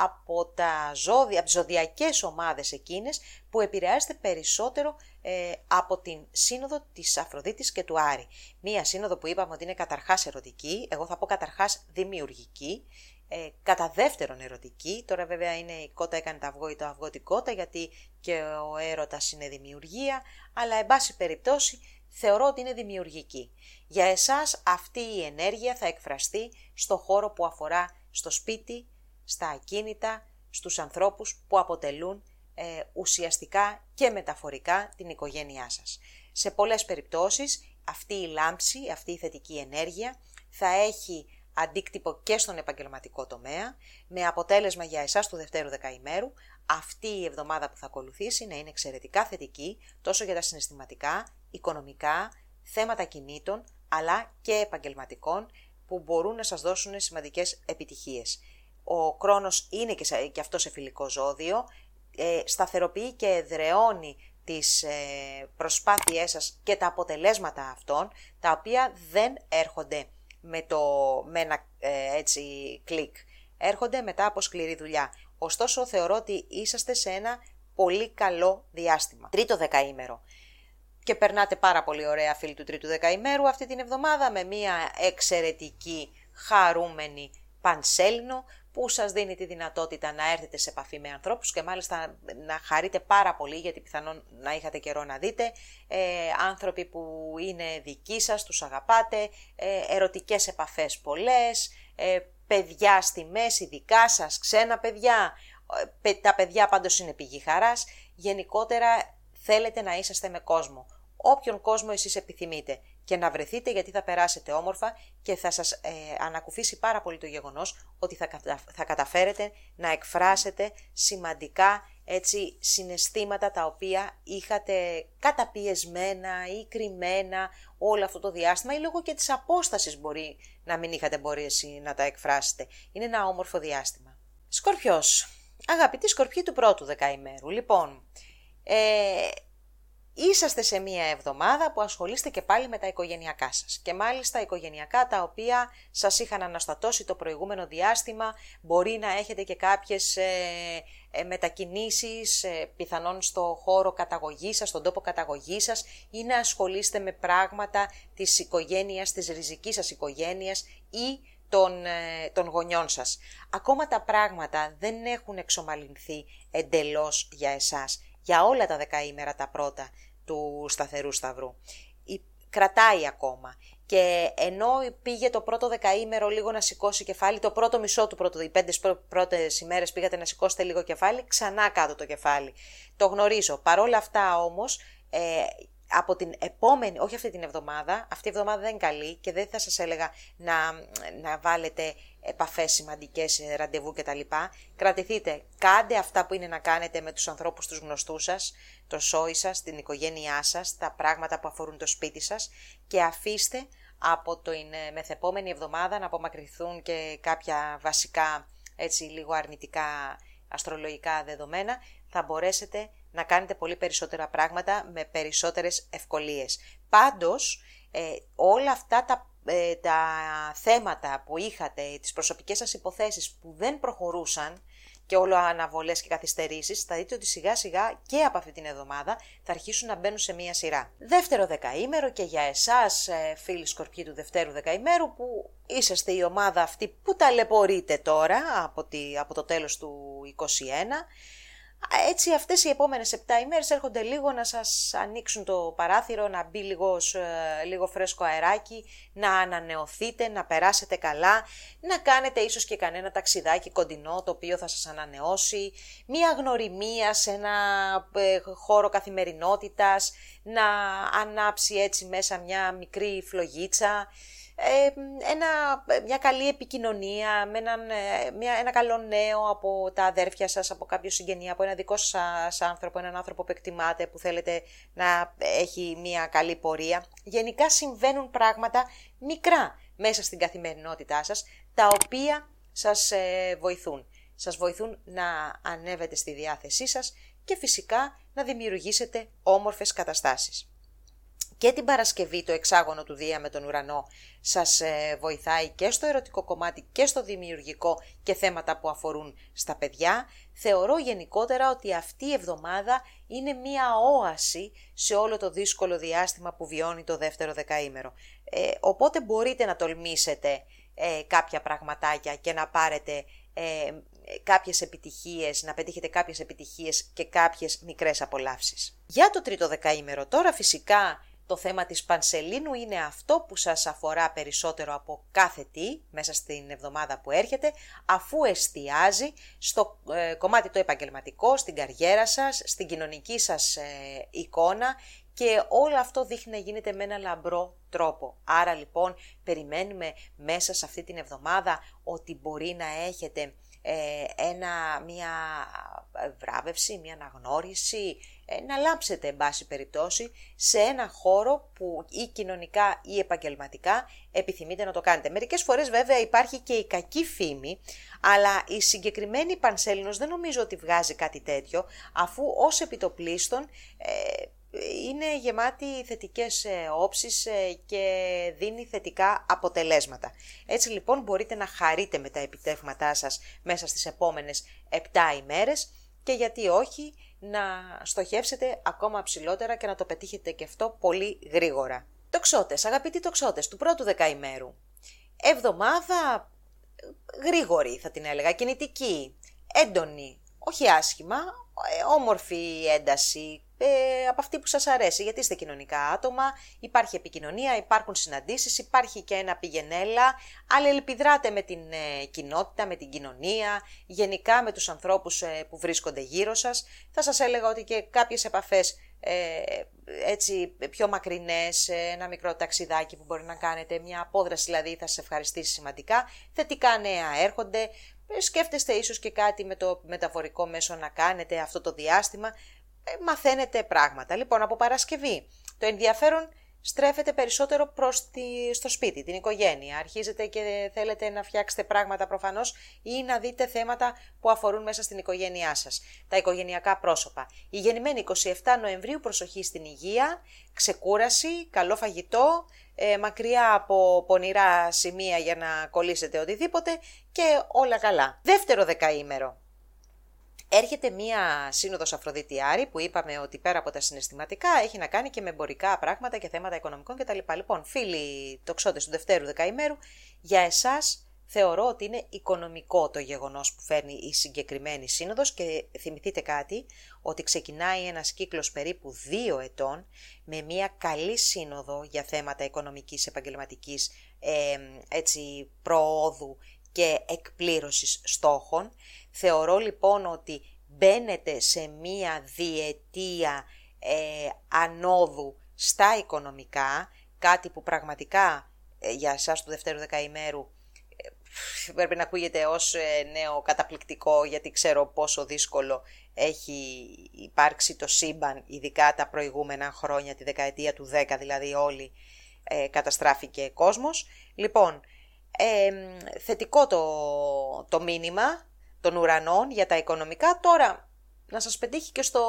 από, τα ζώδια, από τις ζωδιακές ομάδες εκείνες που επηρεάζετε περισσότερο ε, από την σύνοδο της Αφροδίτης και του Άρη. Μία σύνοδο που είπαμε ότι είναι καταρχάς ερωτική, εγώ θα πω καταρχάς δημιουργική, ε, κατά δεύτερον ερωτική, τώρα βέβαια είναι η κότα έκανε το αυγό ή το αυγό την κότα γιατί και ο έρωτας είναι δημιουργία, αλλά εν πάση περιπτώσει θεωρώ ότι είναι δημιουργική. Για εσάς αυτή η ενέργεια θα εκφραστεί στο χώρο που αφορά στο σπίτι, στα ακίνητα, στους ανθρώπους που αποτελούν ε, ουσιαστικά και μεταφορικά την οικογένειά σας. Σε πολλές περιπτώσεις αυτή η λάμψη, αυτή η θετική ενέργεια θα έχει αντίκτυπο και στον επαγγελματικό τομέα, με αποτέλεσμα για εσάς του δευτέρου δεκαημέρου αυτή η εβδομάδα που θα ακολουθήσει να είναι εξαιρετικά θετική τόσο για τα συναισθηματικά, οικονομικά, θέματα κινήτων, αλλά και επαγγελματικών που μπορούν να σας δώσουν σημαντικές επιτυχίες. Ο κρόνος είναι και αυτό σε φιλικό ζώδιο, ε, σταθεροποιεί και εδρεώνει τις ε, προσπάθειές σας και τα αποτελέσματα αυτών, τα οποία δεν έρχονται με, το, με ένα ε, έτσι κλικ. Έρχονται μετά από σκληρή δουλειά. Ωστόσο θεωρώ ότι είσαστε σε ένα πολύ καλό διάστημα. Τρίτο δεκαήμερο. και περνάτε πάρα πολύ ωραία φίλοι του τρίτου δεκαημέρου αυτή την εβδομάδα με μια εξαιρετική χαρούμενη πανσέλινο που σας δίνει τη δυνατότητα να έρθετε σε επαφή με ανθρώπους και μάλιστα να χαρείτε πάρα πολύ γιατί πιθανόν να είχατε καιρό να δείτε ε, άνθρωποι που είναι δικοί σας, τους αγαπάτε, ε, ερωτικές επαφές πολλές, ε, παιδιά στη μέση, δικά σας, ξένα παιδιά, ε, τα παιδιά πάντως είναι πηγή χαράς, γενικότερα θέλετε να είσαστε με κόσμο. Όποιον κόσμο εσείς επιθυμείτε και να βρεθείτε γιατί θα περάσετε όμορφα και θα σας ε, ανακουφίσει πάρα πολύ το γεγονός ότι θα, θα καταφέρετε να εκφράσετε σημαντικά έτσι συναισθήματα τα οποία είχατε καταπιεσμένα ή κρυμμένα όλο αυτό το διάστημα ή λόγω και της απόστασης μπορεί να μην είχατε μπορέσει να τα εκφράσετε. Είναι ένα όμορφο διάστημα. Σκορπιός. Αγαπητοί σκορπιοί του πρώτου δεκαημέρου. Λοιπόν, ε, είσαστε σε μία εβδομάδα που ασχολείστε και πάλι με τα οικογενειακά σας. Και μάλιστα οικογενειακά τα οποία σας είχαν αναστατώσει το προηγούμενο διάστημα, μπορεί να έχετε και κάποιες ε, ε, μετακινήσεις ε, πιθανόν στο χώρο καταγωγής σας, στον τόπο καταγωγής σας ή να ασχολείστε με πράγματα της οικογένειας, της ριζικής σας οικογένειας ή των, ε, των γονιών σας. Ακόμα τα πράγματα δεν έχουν εξομαλυνθεί εντελώς για εσάς για όλα τα δεκαήμερα τα πρώτα του σταθερού σταυρού. Κρατάει ακόμα. Και ενώ πήγε το πρώτο δεκαήμερο λίγο να σηκώσει κεφάλι, το πρώτο μισό του πρώτου, οι πέντε πρώτες ημέρες πήγατε να σηκώσετε λίγο κεφάλι, ξανά κάτω το κεφάλι. Το γνωρίζω. Παρόλα αυτά όμως, ε, από την επόμενη, όχι αυτή την εβδομάδα, αυτή η εβδομάδα δεν είναι καλή και δεν θα σας έλεγα να, να βάλετε επαφές σημαντικές, ε, ραντεβού κτλ. Κρατηθείτε, κάντε αυτά που είναι να κάνετε με τους ανθρώπους τους γνωστούς σας, το σόι σας, την οικογένειά σας, τα πράγματα που αφορούν το σπίτι σας και αφήστε από την ε, μεθεπόμενη εβδομάδα να απομακρυνθούν και κάποια βασικά έτσι λίγο αρνητικά αστρολογικά δεδομένα, θα μπορέσετε να κάνετε πολύ περισσότερα πράγματα με περισσότερες ευκολίες. Πάντως, ε, όλα αυτά τα, ε, τα θέματα που είχατε, τις προσωπικές σας υποθέσεις που δεν προχωρούσαν και όλο αναβολές και καθυστερήσεις, θα δείτε ότι σιγά σιγά και από αυτή την εβδομάδα θα αρχίσουν να μπαίνουν σε μία σειρά. Δεύτερο δεκαήμερο και για εσάς ε, φίλοι σκορπιοί του δευτέρου δεκαήμερου που είσαστε η ομάδα αυτή που ταλαιπωρείτε τώρα από, τη, από το τέλος του 2021 έτσι αυτές οι επόμενες 7 ημέρες έρχονται λίγο να σας ανοίξουν το παράθυρο, να μπει λίγο, ε, λίγο φρέσκο αεράκι, να ανανεωθείτε, να περάσετε καλά, να κάνετε ίσως και κανένα ταξιδάκι κοντινό το οποίο θα σας ανανεώσει, μία γνωριμία σε ένα ε, χώρο καθημερινότητας, να ανάψει έτσι μέσα μια μικρή φλογίτσα, ένα, μια καλή επικοινωνία, με έναν, ε, μια, ένα καλό νέο από τα αδέρφια σας, από κάποιο συγγενή, από ένα δικό σας άνθρωπο, έναν άνθρωπο που εκτιμάτε, που θέλετε να έχει μια καλή πορεία. Γενικά συμβαίνουν πράγματα μικρά μέσα στην καθημερινότητά σας, τα οποία σας ε, βοηθούν. Σας βοηθούν να ανέβετε στη διάθεσή σας και φυσικά να δημιουργήσετε όμορφες καταστάσεις και την Παρασκευή το εξάγωνο του Δία με τον ουρανό σας ε, βοηθάει και στο ερωτικό κομμάτι και στο δημιουργικό και θέματα που αφορούν στα παιδιά, θεωρώ γενικότερα ότι αυτή η εβδομάδα είναι μία όαση σε όλο το δύσκολο διάστημα που βιώνει το δεύτερο δεκαήμερο. Ε, οπότε μπορείτε να τολμήσετε ε, κάποια πραγματάκια και να πάρετε ε, κάποιες επιτυχίες, να πετύχετε κάποιες επιτυχίες και κάποιες μικρές απολαύσεις. Για το τρίτο δεκαήμερο τώρα φυσικά το θέμα της Πανσελίνου είναι αυτό που σας αφορά περισσότερο από κάθε τι μέσα στην εβδομάδα που έρχεται, αφού εστιάζει στο ε, κομμάτι το επαγγελματικό, στην καριέρα σας, στην κοινωνική σας ε, εικόνα και όλο αυτό δείχνει να γίνεται με ένα λαμπρό τρόπο. Άρα λοιπόν περιμένουμε μέσα σε αυτή την εβδομάδα ότι μπορεί να έχετε ε, ένα, μια βράβευση, μια αναγνώριση, ε, να λάμψετε εν πάση περιπτώσει σε ένα χώρο που ή κοινωνικά ή επαγγελματικά επιθυμείτε να το κάνετε. Μερικές φορές βέβαια υπάρχει και η κακή φήμη, αλλά η συγκεκριμένη Πανσέλινος δεν νομίζω ότι βγάζει κάτι τέτοιο, αφού ως επιτοπλίστων ε, είναι γεμάτη θετικές ε, όψεις ε, και δίνει θετικά αποτελέσματα. Έτσι λοιπόν μπορείτε να χαρείτε με τα επιτεύγματά σας μέσα στις επόμενες 7 ημέρες και γιατί όχι να στοχεύσετε ακόμα ψηλότερα και να το πετύχετε και αυτό πολύ γρήγορα. Τοξότες, αγαπητοί τοξότες του πρώτου δεκαημέρου. Εβδομάδα γρήγορη θα την έλεγα, κινητική, έντονη, όχι άσχημα, ε, όμορφη ένταση, ε, από αυτή που σας αρέσει, γιατί είστε κοινωνικά άτομα, υπάρχει επικοινωνία, υπάρχουν συναντήσεις, υπάρχει και ένα πηγενέλα, αλληλεπιδράτε με την ε, κοινότητα, με την κοινωνία, γενικά με τους ανθρώπους ε, που βρίσκονται γύρω σας. Θα σας έλεγα ότι και κάποιες επαφές ε, έτσι πιο μακρινές, ένα μικρό ταξιδάκι που μπορεί να κάνετε, μια απόδραση δηλαδή θα σας ευχαριστήσει σημαντικά, θετικά νέα έρχονται, σκέφτεστε ίσως και κάτι με το μεταφορικό μέσο να κάνετε αυτό το διάστημα, ε, μαθαίνετε πράγματα. Λοιπόν, από Παρασκευή το ενδιαφέρον στρέφεται περισσότερο προς τη, στο σπίτι, την οικογένεια. Αρχίζετε και θέλετε να φτιάξετε πράγματα προφανώς ή να δείτε θέματα που αφορούν μέσα στην οικογένειά σας. Τα οικογενειακά πρόσωπα. Η γεννημένη 27 Νοεμβρίου προσοχή στην υγεία, ξεκούραση, καλό φαγητό, ε, μακριά από πονηρά σημεία για να κολλήσετε οτιδήποτε και όλα καλά. Δεύτερο δεκαήμερο. Έρχεται μία σύνοδος Αφροδιτιάρη που είπαμε ότι πέρα από τα συναισθηματικά έχει να κάνει και με εμπορικά πράγματα και θέματα οικονομικών κτλ. Λοιπόν, φίλοι τοξότες του Δευτέρου Δεκαημέρου, για εσάς θεωρώ ότι είναι οικονομικό το γεγονός που φέρνει η συγκεκριμένη σύνοδος και θυμηθείτε κάτι, ότι ξεκινάει ένας κύκλος περίπου δύο ετών με μια καλή σύνοδο για θέματα οικονομικής, επαγγελματικής ε, έτσι, προόδου και εκπλήρωσης στόχων. Θεωρώ λοιπόν ότι μπαίνετε σε μία διετία ε, ανόδου στα οικονομικά, κάτι που πραγματικά ε, για εσάς του δευτέρου δεκαημέρου ε, πρέπει να ακούγεται ως ε, νέο καταπληκτικό γιατί ξέρω πόσο δύσκολο έχει υπάρξει το σύμπαν ειδικά τα προηγούμενα χρόνια, τη δεκαετία του 10 δηλαδή όλοι ε, καταστράφηκε κόσμος. Λοιπόν, θετικό το, το μήνυμα των ουρανών για τα οικονομικά. Τώρα, να σας πετύχει και στο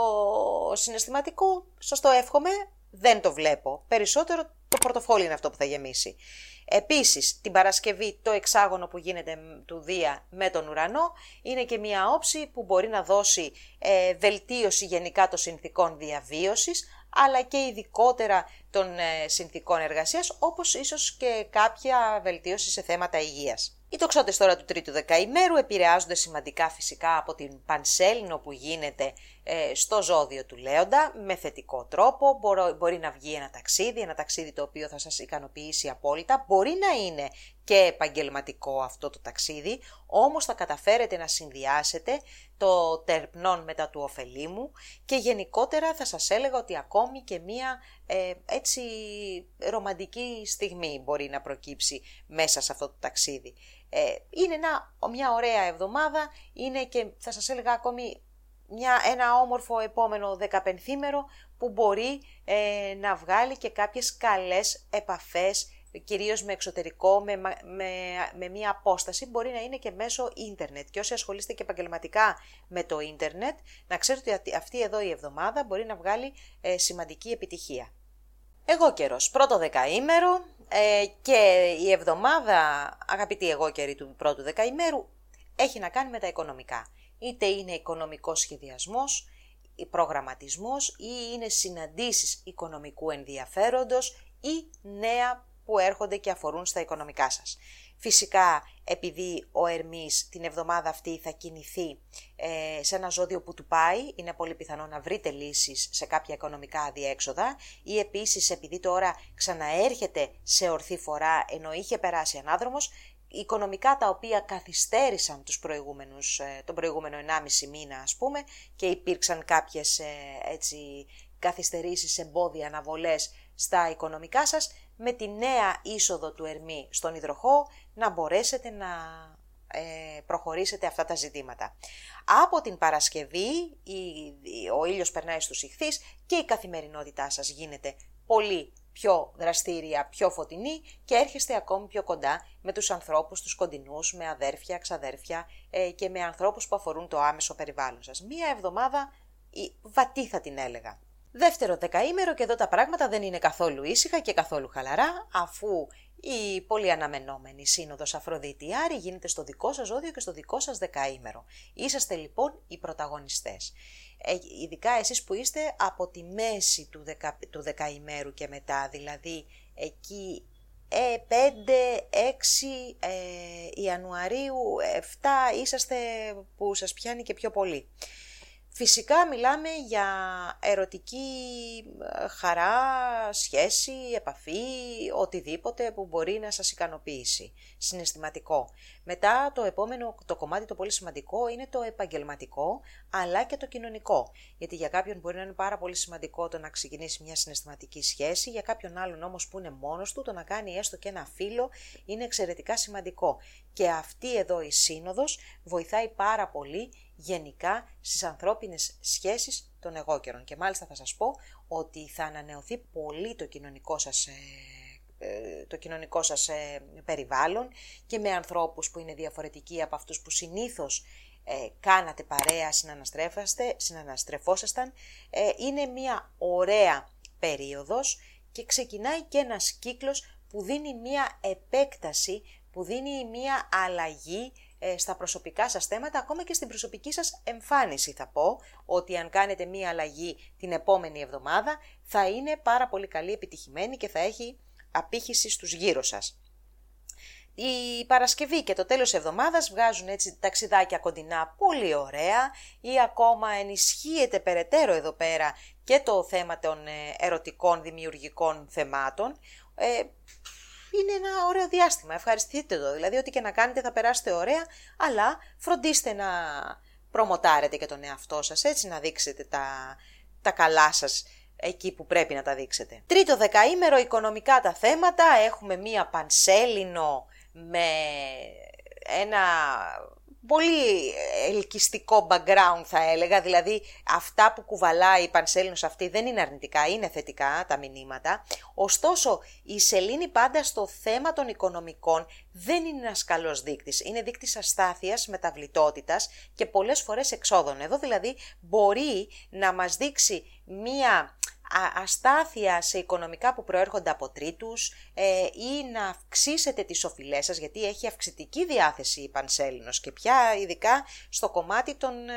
συναισθηματικό, σας το εύχομαι, δεν το βλέπω. Περισσότερο το πορτοφόλι είναι αυτό που θα γεμίσει. Επίσης, την Παρασκευή το εξάγωνο που γίνεται του Δία με τον ουρανό είναι και μια όψη που μπορεί να δώσει ε, βελτίωση γενικά των συνθήκων διαβίωσης, αλλά και ειδικότερα των ε, συνθήκων εργασίας, όπως ίσως και κάποια βελτίωση σε θέματα υγείας. Οι τοξότες τώρα του τρίτου δεκαημέρου επηρεάζονται σημαντικά φυσικά από την πανσέλινο που γίνεται ε, στο ζώδιο του Λέοντα με θετικό τρόπο. Μπορεί να βγει ένα ταξίδι, ένα ταξίδι το οποίο θα σας ικανοποιήσει απόλυτα. Μπορεί να είναι και επαγγελματικό αυτό το ταξίδι, όμως θα καταφέρετε να συνδυάσετε το τερπνόν μετά του ωφελήμου και γενικότερα θα σας έλεγα ότι ακόμη και μία ε, έτσι ρομαντική στιγμή μπορεί να προκύψει μέσα σε αυτό το ταξίδι. Ε, είναι μια ωραία εβδομάδα, είναι και θα σας έλεγα ακόμη μια, ένα όμορφο επόμενο δεκαπενθήμερο που μπορεί ε, να βγάλει και κάποιες καλές επαφές κυρίως με εξωτερικό, με, με, με μια απόσταση, μπορεί να είναι και μέσω ίντερνετ. Και όσοι ασχολείστε και επαγγελματικά με το ίντερνετ, να ξέρετε ότι αυτή εδώ η εβδομάδα μπορεί να βγάλει ε, σημαντική επιτυχία. Εγώ καιρός, πρώτο δεκαήμερο ε, και η εβδομάδα, αγαπητοί εγώ καιροί του πρώτου δεκαήμερου, έχει να κάνει με τα οικονομικά. Είτε είναι οικονομικός σχεδιασμός, προγραμματισμός ή είναι συναντήσεις οικονομικού ενδιαφέροντος ή νέα που έρχονται και αφορούν στα οικονομικά σας. Φυσικά, επειδή ο Ερμής την εβδομάδα αυτή θα κινηθεί ε, σε ένα ζώδιο που του πάει, είναι πολύ πιθανό να βρείτε λύσεις σε κάποια οικονομικά αδιέξοδα ή επίσης επειδή τώρα ξαναέρχεται σε ορθή φορά ενώ είχε περάσει ανάδρομος, οικονομικά τα οποία καθυστέρησαν τους προηγούμενους, ε, τον προηγούμενο 1,5 μήνα ας πούμε και υπήρξαν κάποιες ε, έτσι, καθυστερήσεις, εμπόδια, αναβολές στα οικονομικά σας, με τη νέα είσοδο του Ερμή στον υδροχό να μπορέσετε να ε, προχωρήσετε αυτά τα ζητήματα. Από την Παρασκευή ο ήλιος περνάει στους ηχθείς και η καθημερινότητά σας γίνεται πολύ πιο δραστήρια, πιο φωτεινή και έρχεστε ακόμη πιο κοντά με τους ανθρώπους, τους κοντινούς, με αδέρφια, ξαδέρφια ε, και με ανθρώπους που αφορούν το άμεσο περιβάλλον σας. Μία εβδομάδα βατή θα την έλεγα. Δεύτερο δεκαήμερο και εδώ τα πράγματα δεν είναι καθόλου ήσυχα και καθόλου χαλαρά, αφού η πολύ αναμενόμενη σύνοδος Αφροδίτη Άρη γίνεται στο δικό σας ζώδιο και στο δικό σας δεκαήμερο. Είσαστε λοιπόν οι πρωταγωνιστές. Ε, ειδικά εσείς που είστε από τη μέση του, δεκα, του δεκαημέρου και μετά, δηλαδή εκεί 5, 6 ε, Ιανουαρίου, 7 είσαστε που σας πιάνει και πιο πολύ. Φυσικά μιλάμε για ερωτική ε, χαρά, σχέση, επαφή, οτιδήποτε που μπορεί να σας ικανοποιήσει. Συναισθηματικό. Μετά το επόμενο, το κομμάτι το πολύ σημαντικό είναι το επαγγελματικό, αλλά και το κοινωνικό. Γιατί για κάποιον μπορεί να είναι πάρα πολύ σημαντικό το να ξεκινήσει μια συναισθηματική σχέση, για κάποιον άλλον όμως που είναι μόνος του, το να κάνει έστω και ένα φίλο είναι εξαιρετικά σημαντικό. Και αυτή εδώ η σύνοδος βοηθάει πάρα πολύ γενικά στις ανθρώπινες σχέσεις των εγώκερων. Και μάλιστα θα σας πω ότι θα ανανεωθεί πολύ το κοινωνικό σας, ε, ε, το κοινωνικό σας ε, περιβάλλον και με ανθρώπους που είναι διαφορετικοί από αυτούς που συνήθως κάνατε παρέα, συναναστρέφαστε, συναναστρεφόσασταν. είναι μια ωραία περίοδος και ξεκινάει και ένας κύκλος που δίνει μια επέκταση, που δίνει μια αλλαγή ε, στα προσωπικά σας θέματα, ακόμα και στην προσωπική σας εμφάνιση θα πω, ότι αν κάνετε μία αλλαγή την επόμενη εβδομάδα, θα είναι πάρα πολύ καλή, επιτυχημένη και θα έχει απήχηση στους γύρω σας. Η Παρασκευή και το τέλος εβδομάδας βγάζουν έτσι ταξιδάκια κοντινά πολύ ωραία ή ακόμα ενισχύεται περαιτέρω εδώ πέρα και το θέμα των ε, ερωτικών δημιουργικών θεμάτων. Ε, είναι ένα ωραίο διάστημα. Ευχαριστείτε το. Δηλαδή, ό,τι και να κάνετε θα περάσετε ωραία, αλλά φροντίστε να προμοτάρετε και τον εαυτό σας, έτσι να δείξετε τα, τα καλά σας εκεί που πρέπει να τα δείξετε. Τρίτο δεκαήμερο, οικονομικά τα θέματα. Έχουμε μία πανσέλινο με ένα πολύ ελκυστικό background θα έλεγα, δηλαδή αυτά που κουβαλάει η Πανσέλινος αυτή δεν είναι αρνητικά, είναι θετικά τα μηνύματα. Ωστόσο, η σελήνη πάντα στο θέμα των οικονομικών δεν είναι ένας καλός δείκτης. Είναι δείκτης αστάθειας, μεταβλητότητας και πολλές φορές εξόδων. Εδώ δηλαδή μπορεί να μας δείξει μία αστάθεια σε οικονομικά που προέρχονται από τρίτους ε, ή να αυξήσετε τις οφειλές σας γιατί έχει αυξητική διάθεση η Πανσέλινος και πια ειδικά στο κομμάτι των,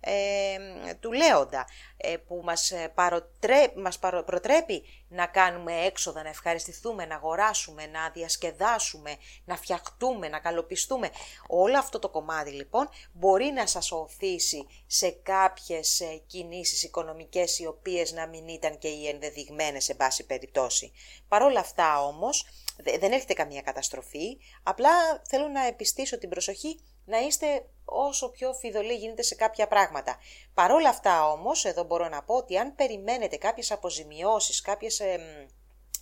ε, ε του Λέοντα ε, που μας, παροτρέ, μας προτρέπει να κάνουμε έξοδα, να ευχαριστηθούμε, να αγοράσουμε, να διασκεδάσουμε, να φτιαχτούμε, να καλοπιστούμε. Όλο αυτό το κομμάτι λοιπόν μπορεί να σας οθήσει σε κάποιες κινήσεις οικονομικές οι οποίες να μην ήταν και οι ενδεδειγμένες σε πάση περιπτώσει. Παρ' όλα αυτά όμως δεν έρχεται καμία καταστροφή, απλά θέλω να επιστήσω την προσοχή να είστε όσο πιο φιδωλοί γίνεται σε κάποια πράγματα. Παρ' όλα αυτά όμως, εδώ μπορώ να πω ότι αν περιμένετε κάποιες αποζημιώσεις, κάποιες... Ε,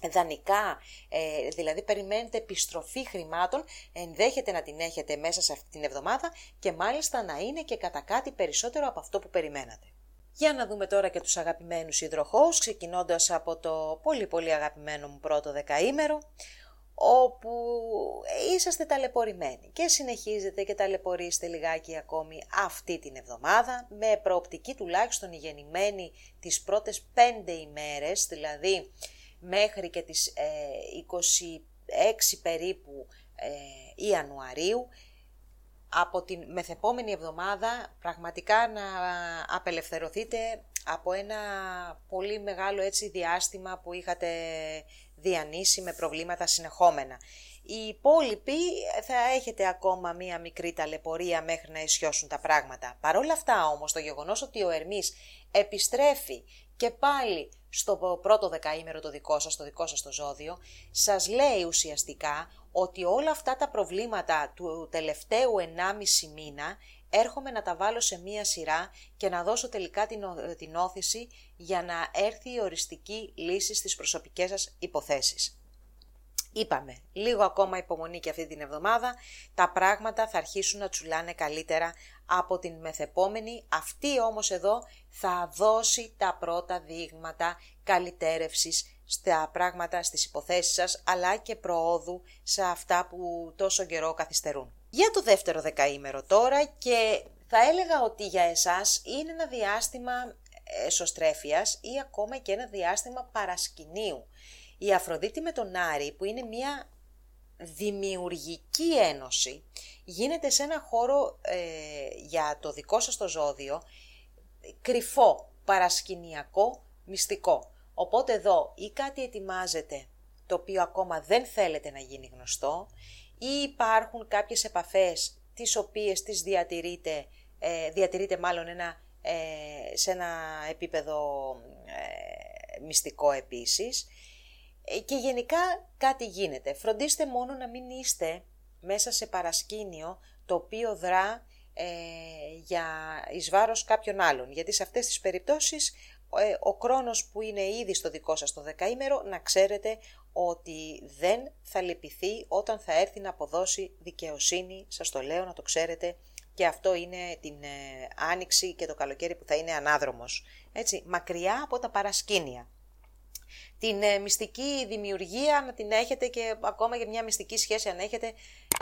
δανεικά, ε, δηλαδή περιμένετε επιστροφή χρημάτων, ενδέχεται να την έχετε μέσα σε αυτή την εβδομάδα και μάλιστα να είναι και κατά κάτι περισσότερο από αυτό που περιμένατε. Για να δούμε τώρα και τους αγαπημένους υδροχώους, ξεκινώντας από το πολύ πολύ αγαπημένο μου πρώτο δεκαήμερο, όπου είσαστε ταλαιπωρημένοι και συνεχίζετε και ταλαιπωρείστε λιγάκι ακόμη αυτή την εβδομάδα, με προοπτική τουλάχιστον υγεννημένη τις πρώτες πέντε ημέρες, δηλαδή μέχρι και τις 26 ε, περίπου ε, Ιανουαρίου, από την μεθεπόμενη εβδομάδα πραγματικά να απελευθερωθείτε από ένα πολύ μεγάλο έτσι διάστημα που είχατε διανύσει με προβλήματα συνεχόμενα. Οι υπόλοιποι θα έχετε ακόμα μία μικρή ταλαιπωρία μέχρι να ισιώσουν τα πράγματα. Παρ' όλα αυτά όμως το γεγονός ότι ο Ερμής επιστρέφει και πάλι στο πρώτο δεκαήμερο το δικό σας, το δικό σας το ζώδιο, σας λέει ουσιαστικά ότι όλα αυτά τα προβλήματα του τελευταίου 1,5 μήνα έρχομαι να τα βάλω σε μία σειρά και να δώσω τελικά την, την όθηση για να έρθει η οριστική λύση στις προσωπικές σας υποθέσεις. Είπαμε, λίγο ακόμα υπομονή και αυτή την εβδομάδα, τα πράγματα θα αρχίσουν να τσουλάνε καλύτερα από την μεθεπόμενη, αυτή όμως εδώ θα δώσει τα πρώτα δείγματα καλυτέρευσης στα πράγματα, στις υποθέσεις σας, αλλά και προόδου σε αυτά που τόσο καιρό καθυστερούν. Για το δεύτερο δεκαήμερο τώρα και θα έλεγα ότι για εσάς είναι ένα διάστημα εσωστρέφειας ή ακόμα και ένα διάστημα παρασκηνίου. Η Αφροδίτη με τον Άρη που είναι μια δημιουργική ένωση γίνεται σε ένα χώρο ε, για το δικό σας το ζώδιο κρυφό, παρασκηνιακό, μυστικό. Οπότε εδώ ή κάτι ετοιμάζεται το οποίο ακόμα δεν θέλετε να γίνει γνωστό ή υπάρχουν κάποιες επαφές τις οποίες τις διατηρείτε, ε, διατηρείτε μάλλον ένα, ε, σε ένα επίπεδο ε, μυστικό επίσης ε, και γενικά κάτι γίνεται. Φροντίστε μόνο να μην είστε μέσα σε παρασκήνιο το οποίο δρά ε, για εις βάρος κάποιων άλλων. Γιατί σε αυτές τις περιπτώσεις ε, ο χρόνος που είναι ήδη στο δικό σας το δεκαήμερο να ξέρετε ότι δεν θα λυπηθεί όταν θα έρθει να αποδώσει δικαιοσύνη, σας το λέω να το ξέρετε και αυτό είναι την ε, άνοιξη και το καλοκαίρι που θα είναι ανάδρομος. Έτσι, μακριά από τα παρασκήνια την ε, μυστική δημιουργία να την έχετε και ακόμα για μια μυστική σχέση αν έχετε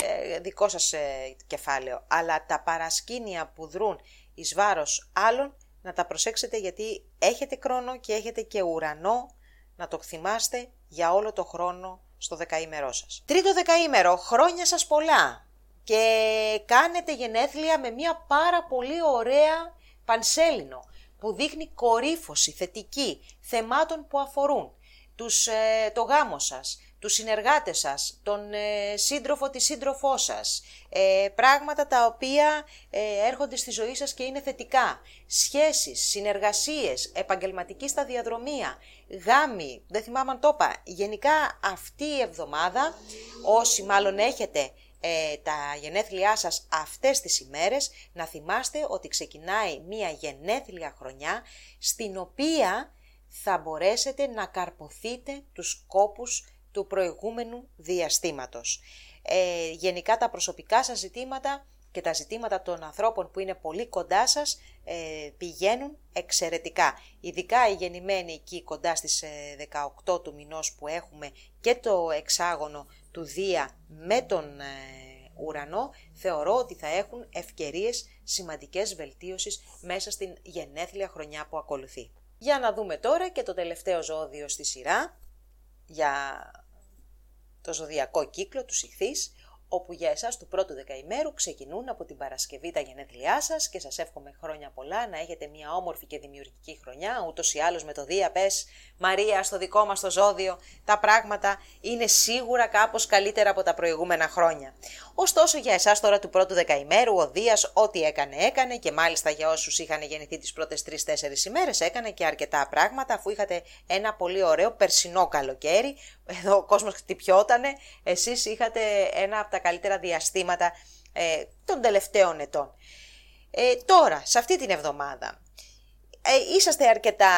ε, δικό σας ε, κεφάλαιο. Αλλά τα παρασκήνια που δρούν εις βάρος άλλων να τα προσέξετε γιατί έχετε χρόνο και έχετε και ουρανό να το θυμάστε για όλο το χρόνο στο δεκαήμερό σας. Τρίτο δεκαήμερο, χρόνια σας πολλά και κάνετε γενέθλια με μια πάρα πολύ ωραία πανσέλινο που δείχνει κορύφωση θετική θεμάτων που αφορούν τους, ε, το γάμο σας, τους συνεργάτες σας, τον ε, σύντροφο, τη σύντροφό σας, ε, πράγματα τα οποία έρχονται στη ζωή σας και είναι θετικά, σχέσεις, συνεργασίες, επαγγελματική σταδιαδρομία, γάμοι, δεν θυμάμαι αν το είπα, γενικά αυτή η εβδομάδα, όσοι μάλλον έχετε τα γενέθλιά σας αυτές τις ημέρες, να θυμάστε ότι ξεκινάει μία γενέθλια χρονιά στην οποία θα μπορέσετε να καρποθείτε τους σκόπους του προηγούμενου διαστήματος. Ε, γενικά τα προσωπικά σας ζητήματα και τα ζητήματα των ανθρώπων που είναι πολύ κοντά σας ε, πηγαίνουν εξαιρετικά. Ειδικά οι γεννημένοι εκεί κοντά στις 18 ε, του μηνός που έχουμε και το εξάγωνο του Δία με τον ε, ουρανό, θεωρώ ότι θα έχουν ευκαιρίες σημαντικές βελτίωσης μέσα στην γενέθλια χρονιά που ακολουθεί. Για να δούμε τώρα και το τελευταίο ζώδιο στη σειρά για το ζωδιακό κύκλο τους Ιχθύς, όπου για εσάς του πρώτου δεκαημέρου ξεκινούν από την Παρασκευή τα γενέθλιά σας και σας εύχομαι χρόνια πολλά να έχετε μια όμορφη και δημιουργική χρονιά, ούτως ή άλλως με το Δία πες Μαρία στο δικό μας το ζώδιο τα πράγματα είναι σίγουρα κάπως καλύτερα από τα προηγούμενα χρόνια. Ωστόσο για εσάς τώρα του πρώτου δεκαημέρου ο Δίας ό,τι έκανε έκανε και μάλιστα για όσους είχαν γεννηθεί τις πρώτες 3-4 ημέρες έκανε και αρκετά πράγματα αφού είχατε ένα πολύ ωραίο περσινό καλοκαίρι, εδώ ο κόσμος χτυπιότανε, εσείς είχατε ένα από τα καλύτερα διαστήματα ε, των τελευταίων ετών. Ε, τώρα, σε αυτή την εβδομάδα, ε, είσαστε αρκετά,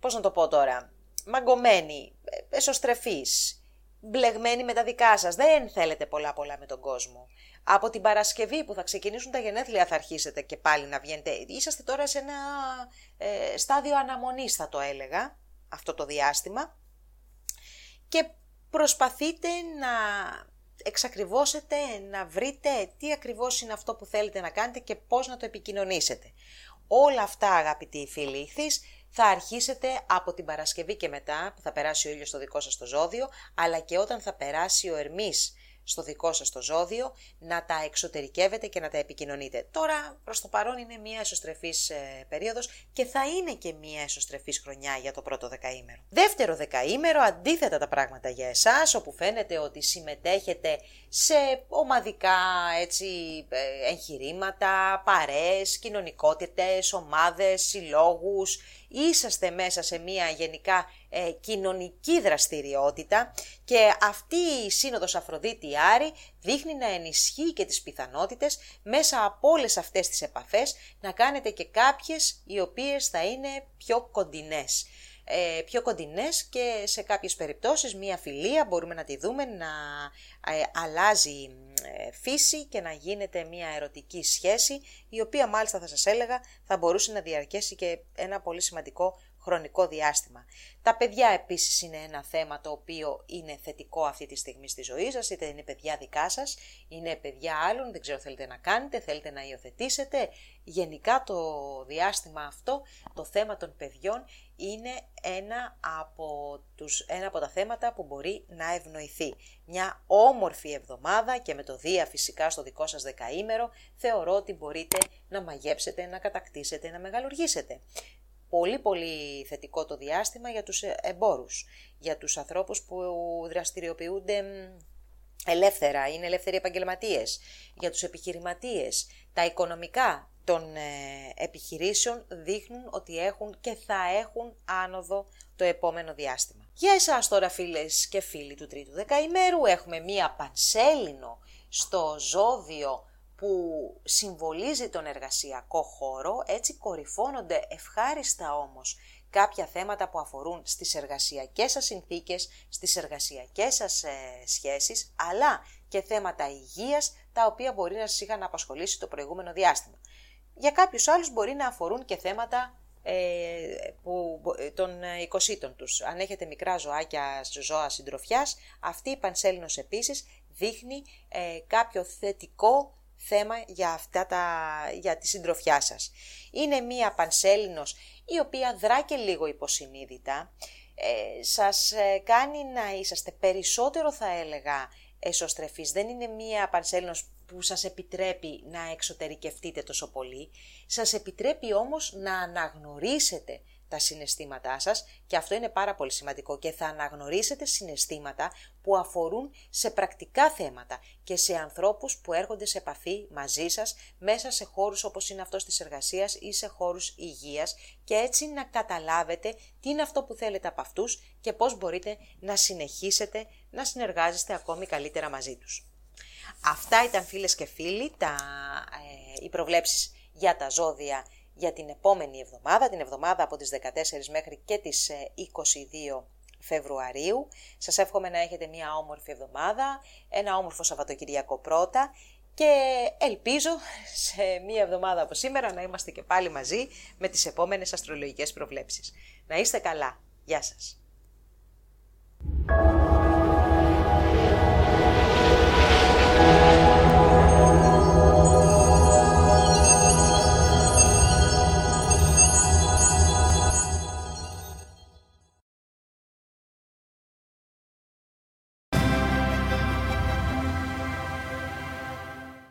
πώς να το πω τώρα, μαγκωμένοι, ε, εσωστρεφείς, μπλεγμένοι με τα δικά σας, δεν θέλετε πολλά πολλά με τον κόσμο. Από την Παρασκευή που θα ξεκινήσουν τα γενέθλια θα αρχίσετε και πάλι να βγαίνετε. Είσαστε τώρα σε ένα ε, στάδιο αναμονής θα το έλεγα, αυτό το διάστημα. Και προσπαθείτε να εξακριβώσετε, να βρείτε τι ακριβώς είναι αυτό που θέλετε να κάνετε και πώς να το επικοινωνήσετε. Όλα αυτά αγαπητοί φίλοι ηχθείς θα αρχίσετε από την Παρασκευή και μετά που θα περάσει ο ήλιος στο δικό σας το ζώδιο αλλά και όταν θα περάσει ο Ερμής στο δικό σας το ζώδιο, να τα εξωτερικεύετε και να τα επικοινωνείτε. Τώρα προς το παρόν είναι μια εσωστρεφής ε, περίοδος και θα είναι και μια εσωστρεφής χρονιά για το πρώτο δεκαήμερο. Δεύτερο δεκαήμερο, αντίθετα τα πράγματα για εσάς, όπου φαίνεται ότι συμμετέχετε σε ομαδικά έτσι, ε, εγχειρήματα, παρές, κοινωνικότητες, ομάδες, συλλόγους, είσαστε μέσα σε μια γενικά ε, κοινωνική δραστηριότητα και αυτή η Σύνοδος Αφροδίτη Άρη δείχνει να ενισχύει και τις πιθανότητες μέσα από όλες αυτές τις επαφές να κάνετε και κάποιες οι οποίες θα είναι πιο κοντινές. Ε, πιο κοντινές και σε κάποιες περιπτώσεις μία φιλία μπορούμε να τη δούμε να ε, αλλάζει ε, φύση και να γίνεται μία ερωτική σχέση η οποία μάλιστα θα σας έλεγα θα μπορούσε να διαρκέσει και ένα πολύ σημαντικό χρονικό διάστημα. Τα παιδιά επίσης είναι ένα θέμα το οποίο είναι θετικό αυτή τη στιγμή στη ζωή σας, είτε είναι παιδιά δικά σας, είναι παιδιά άλλων, δεν ξέρω θέλετε να κάνετε, θέλετε να υιοθετήσετε. Γενικά το διάστημα αυτό, το θέμα των παιδιών είναι ένα από, τους, ένα από τα θέματα που μπορεί να ευνοηθεί. Μια όμορφη εβδομάδα και με το Δία φυσικά στο δικό σας δεκαήμερο θεωρώ ότι μπορείτε να μαγέψετε, να κατακτήσετε, να μεγαλουργήσετε πολύ πολύ θετικό το διάστημα για τους εμπόρους, για τους ανθρώπους που δραστηριοποιούνται ελεύθερα, είναι ελεύθεροι επαγγελματίες, για τους επιχειρηματίες. Τα οικονομικά των ε, επιχειρήσεων δείχνουν ότι έχουν και θα έχουν άνοδο το επόμενο διάστημα. Για εσάς τώρα φίλες και φίλοι του τρίτου δεκαημέρου έχουμε μία πανσέλινο στο ζώδιο που συμβολίζει τον εργασιακό χώρο, έτσι κορυφώνονται ευχάριστα όμως κάποια θέματα που αφορούν στις εργασιακές σας συνθήκες, στις εργασιακές σας ε, σχέσεις, αλλά και θέματα υγείας, τα οποία μπορεί να σας είχαν απασχολήσει το προηγούμενο διάστημα. Για κάποιους άλλους μπορεί να αφορούν και θέματα ε, που, των ε, οικοσύτων τους. Αν έχετε μικρά ζωάκια, ζώα συντροφιάς, αυτή η πανσέλινος επίσης δείχνει ε, κάποιο θετικό θέμα για, αυτά τα, για τη συντροφιά σας. Είναι μία πανσέλινος η οποία δρά και λίγο υποσυνείδητα, ε, σας ε, κάνει να είσαστε περισσότερο θα έλεγα εσωστρεφείς. Δεν είναι μία πανσέλινος που σας επιτρέπει να εξωτερικευτείτε τόσο πολύ, σας επιτρέπει όμως να αναγνωρίσετε τα συναισθήματά σας και αυτό είναι πάρα πολύ σημαντικό και θα αναγνωρίσετε συναισθήματα που αφορούν σε πρακτικά θέματα και σε ανθρώπους που έρχονται σε επαφή μαζί σας μέσα σε χώρους όπως είναι αυτός της εργασίας ή σε χώρους υγείας και έτσι να καταλάβετε τι είναι αυτό που θέλετε από αυτούς και πώς μπορείτε να συνεχίσετε να συνεργάζεστε ακόμη καλύτερα μαζί τους. Αυτά ήταν φίλες και φίλοι τα, ε, οι προβλέψεις για τα ζώδια για την επόμενη εβδομάδα, την εβδομάδα από τις 14 μέχρι και τις 22 ε, Φεβρουαρίου. Σας εύχομαι να έχετε μια όμορφη εβδομάδα, ένα όμορφο Σαββατοκυριακό πρώτα και ελπίζω σε μια εβδομάδα από σήμερα να είμαστε και πάλι μαζί με τις επόμενες αστρολογικές προβλέψεις. Να είστε καλά. Γεια σας.